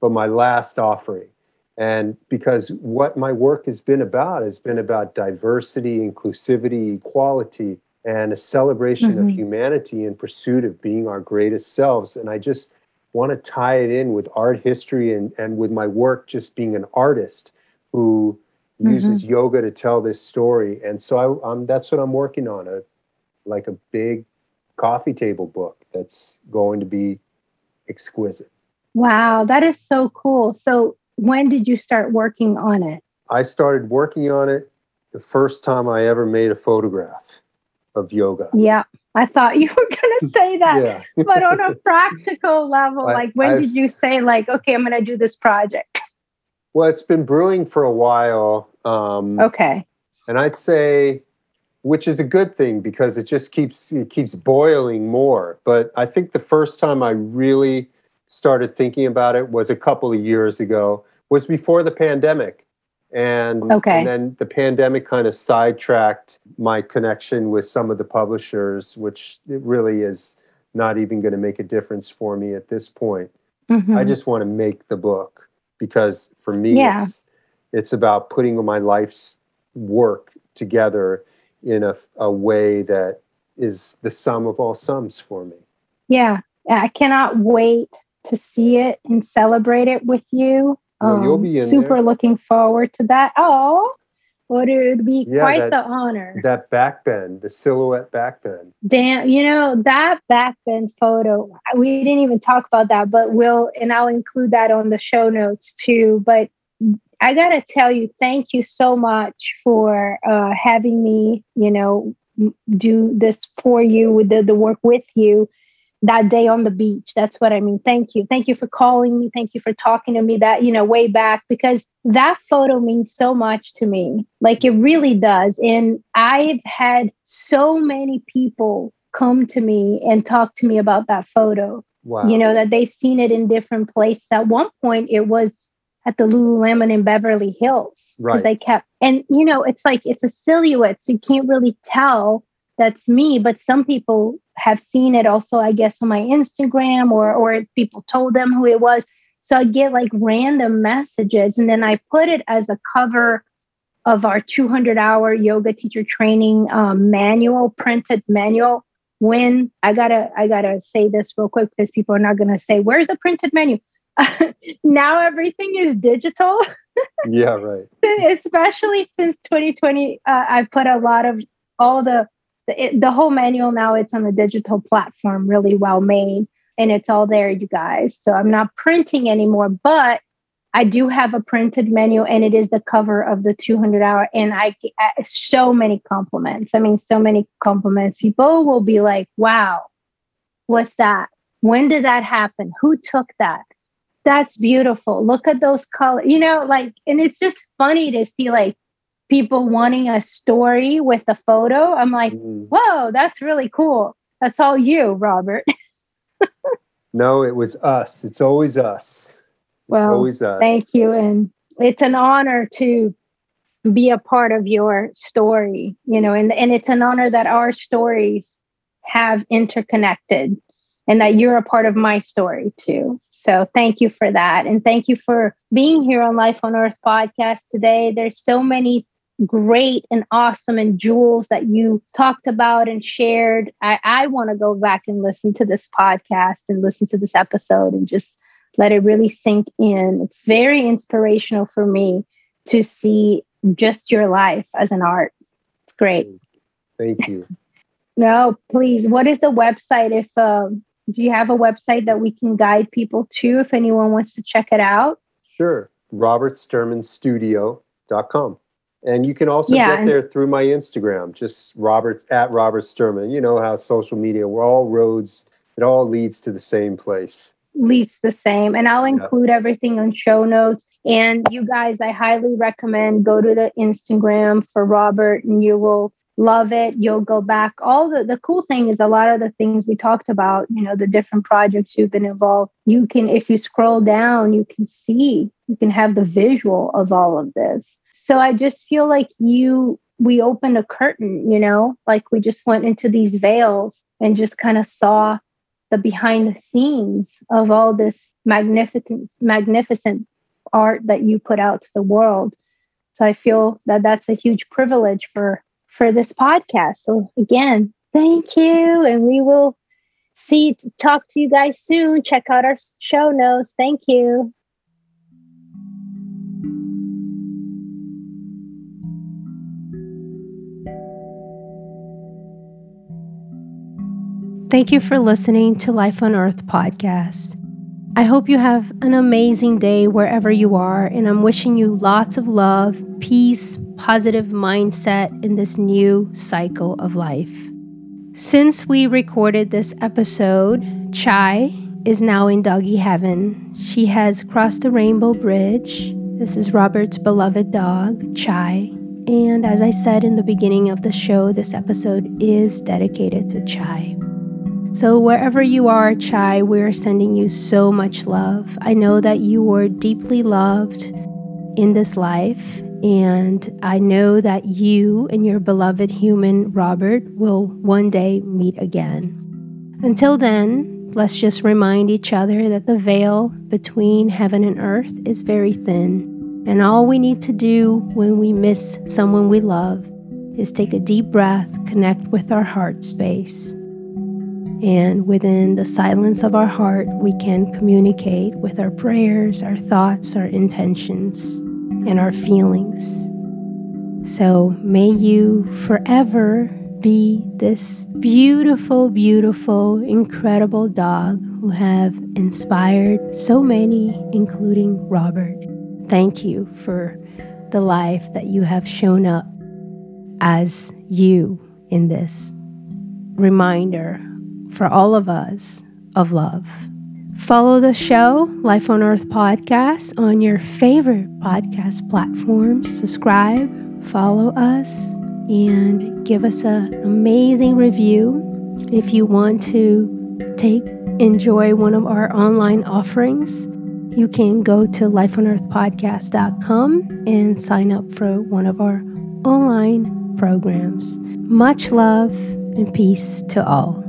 but my last offering. And because what my work has been about has been about diversity, inclusivity, equality, and a celebration of Mhm. humanity in pursuit of being our greatest selves. And I just want to tie it in with art history and, and with my work just being an artist who uses yoga to tell this story. And so I, um, that's what I'm working on, a like a big coffee table book that's going to be exquisite. Wow, that is so cool. So, when did you start working on it? I started working on it the first time I ever made a photograph of yoga. Yeah, I thought you were going say that. Yeah. But on a practical level, I- like when I've did you say, like, okay, I'm going to do this project? Well, it's been brewing for a while. Um, Okay. and I'd say, which is a good thing because it just keeps it keeps boiling more. But I think the first time I really started thinking about it was a couple of years ago. Was before the pandemic, And, Okay. and then the pandemic kind of sidetracked my connection with some of the publishers, which it really is not even going to make a difference for me at this point. I Mhm. just want to make the book because for me Yeah. it's it's about putting my life's work together in a, a way that is the sum of all sums for me. Yeah, I cannot wait to see it and celebrate it with you. Um, Well, you'll be super there. looking forward to that. Oh, well, it would be Yeah, quite that- the honor. That back bend, the silhouette back bend. Damn, you know that back bend photo. We didn't even talk about that, but we'll and I'll include that on the show notes too. But I gotta tell you, thank you so much for uh, having me. You know, do this for you with the the work with you that day on the beach. That's what I mean. Thank you, thank you for calling me. Thank you for talking to me that you know way back because that photo means so much to me. Like it really does. And I've had so many people come to me and talk to me about that photo. Wow. You know, that they've seen it in different places. At one point, it was at the Lululemon in Beverly Hills because Right. I kept, and you know, it's like it's a silhouette, so you can't really tell that's me. But some people have seen it also, I guess, on my Instagram or or people told them who it was. So I get like random messages, and then I put it as a cover of our 200 hour yoga teacher training um, manual, printed manual. When I gotta, I gotta say this real quick because people are not gonna say, "Where's the printed manual?" now everything is digital, yeah, right. especially since 2020. Uh, I put a lot of all the, it, the whole manual now. It's on a digital platform, really well made, and it's all there, you guys. So I'm not printing anymore, but I do have a printed menu, and it is the cover of the 200 hour. And I uh, so many compliments. I mean, so many compliments. People will be like, "Wow, what's that? When did that happen? Who took that? That's beautiful. Look at those colors." You know, like, and it's just funny to see like people wanting a story with a photo. I'm like, Mhm. "Whoa, that's really cool." That's all you, Robert. No, it was us. It's always us. It's Well, always us. Thank you. And it's an honor to be a part of your story, you know, and, and it's an honor that our stories have interconnected and that you're a part of my story too. So thank you for that. And thank you for being here on Life on Earth podcast today. There's so many great and awesome and jewels that you talked about and shared. I, I want to go back and listen to this podcast and listen to this episode and just let it really sink in. It's very inspirational for me to see just your life as an art. It's great. Thank you. No, please. What is the website? If um, do you have a website that we can guide people to if anyone wants to check it out? Sure. RobertSturmanStudio.com. And you can also Yeah, get there through my Instagram, just Robert at Robert Sturman. You know how social media, we're all roads, it all leads to the same place. leads the same. And I'll Yeah. include everything on show notes. And you guys, I highly recommend go to the Instagram for Robert and you will love it. You'll go back. All the, the cool thing is a lot of the things we talked about, you know, the different projects you've been involved. You can, if you scroll down, you can see, you can have the visual of all of this. So I just feel like you, we opened a curtain, you know, like we just went into these veils and just kind of saw the behind the scenes of all this magnificent magnificent art that you put out to the world. So i feel that that's a huge privilege for for this podcast. So again thank you and we will see talk to you guys soon. Check out our show notes. Thank you Thank you for listening to Life on Earth podcast. I hope you have an amazing day wherever you are, and I'm wishing you lots of love, peace, positive mindset in this new cycle of life. Since we recorded this episode, Chai is now in doggy heaven. She has crossed the rainbow bridge. This is Robert's beloved dog, Chai. And as I said in the beginning of the show, this episode is dedicated to Chai. So, wherever you are, Chai, we're sending you so much love. I know that you were deeply loved in this life, And I know that you and your beloved human Robert will one day meet again. Until then, let's just remind each other that the veil between heaven and earth is very thin. And all we need to do when we miss someone we love is take a deep breath, connect with our heart space. And within the silence of our heart, we can communicate with our prayers, our thoughts, our intentions and our feelings. So may you forever be this beautiful, beautiful, incredible dog who have inspired so many, including Robert. Thank you for the life that you have shown up as you in this reminder for all of us of love. Follow the show, Life on Earth podcast, on your favorite podcast platforms. Subscribe, follow us, and give us an amazing review. If you want to take enjoy one of our online offerings, you can go to lifeonearthpodcast.com and sign up for one of our online programs. Much love and peace to all.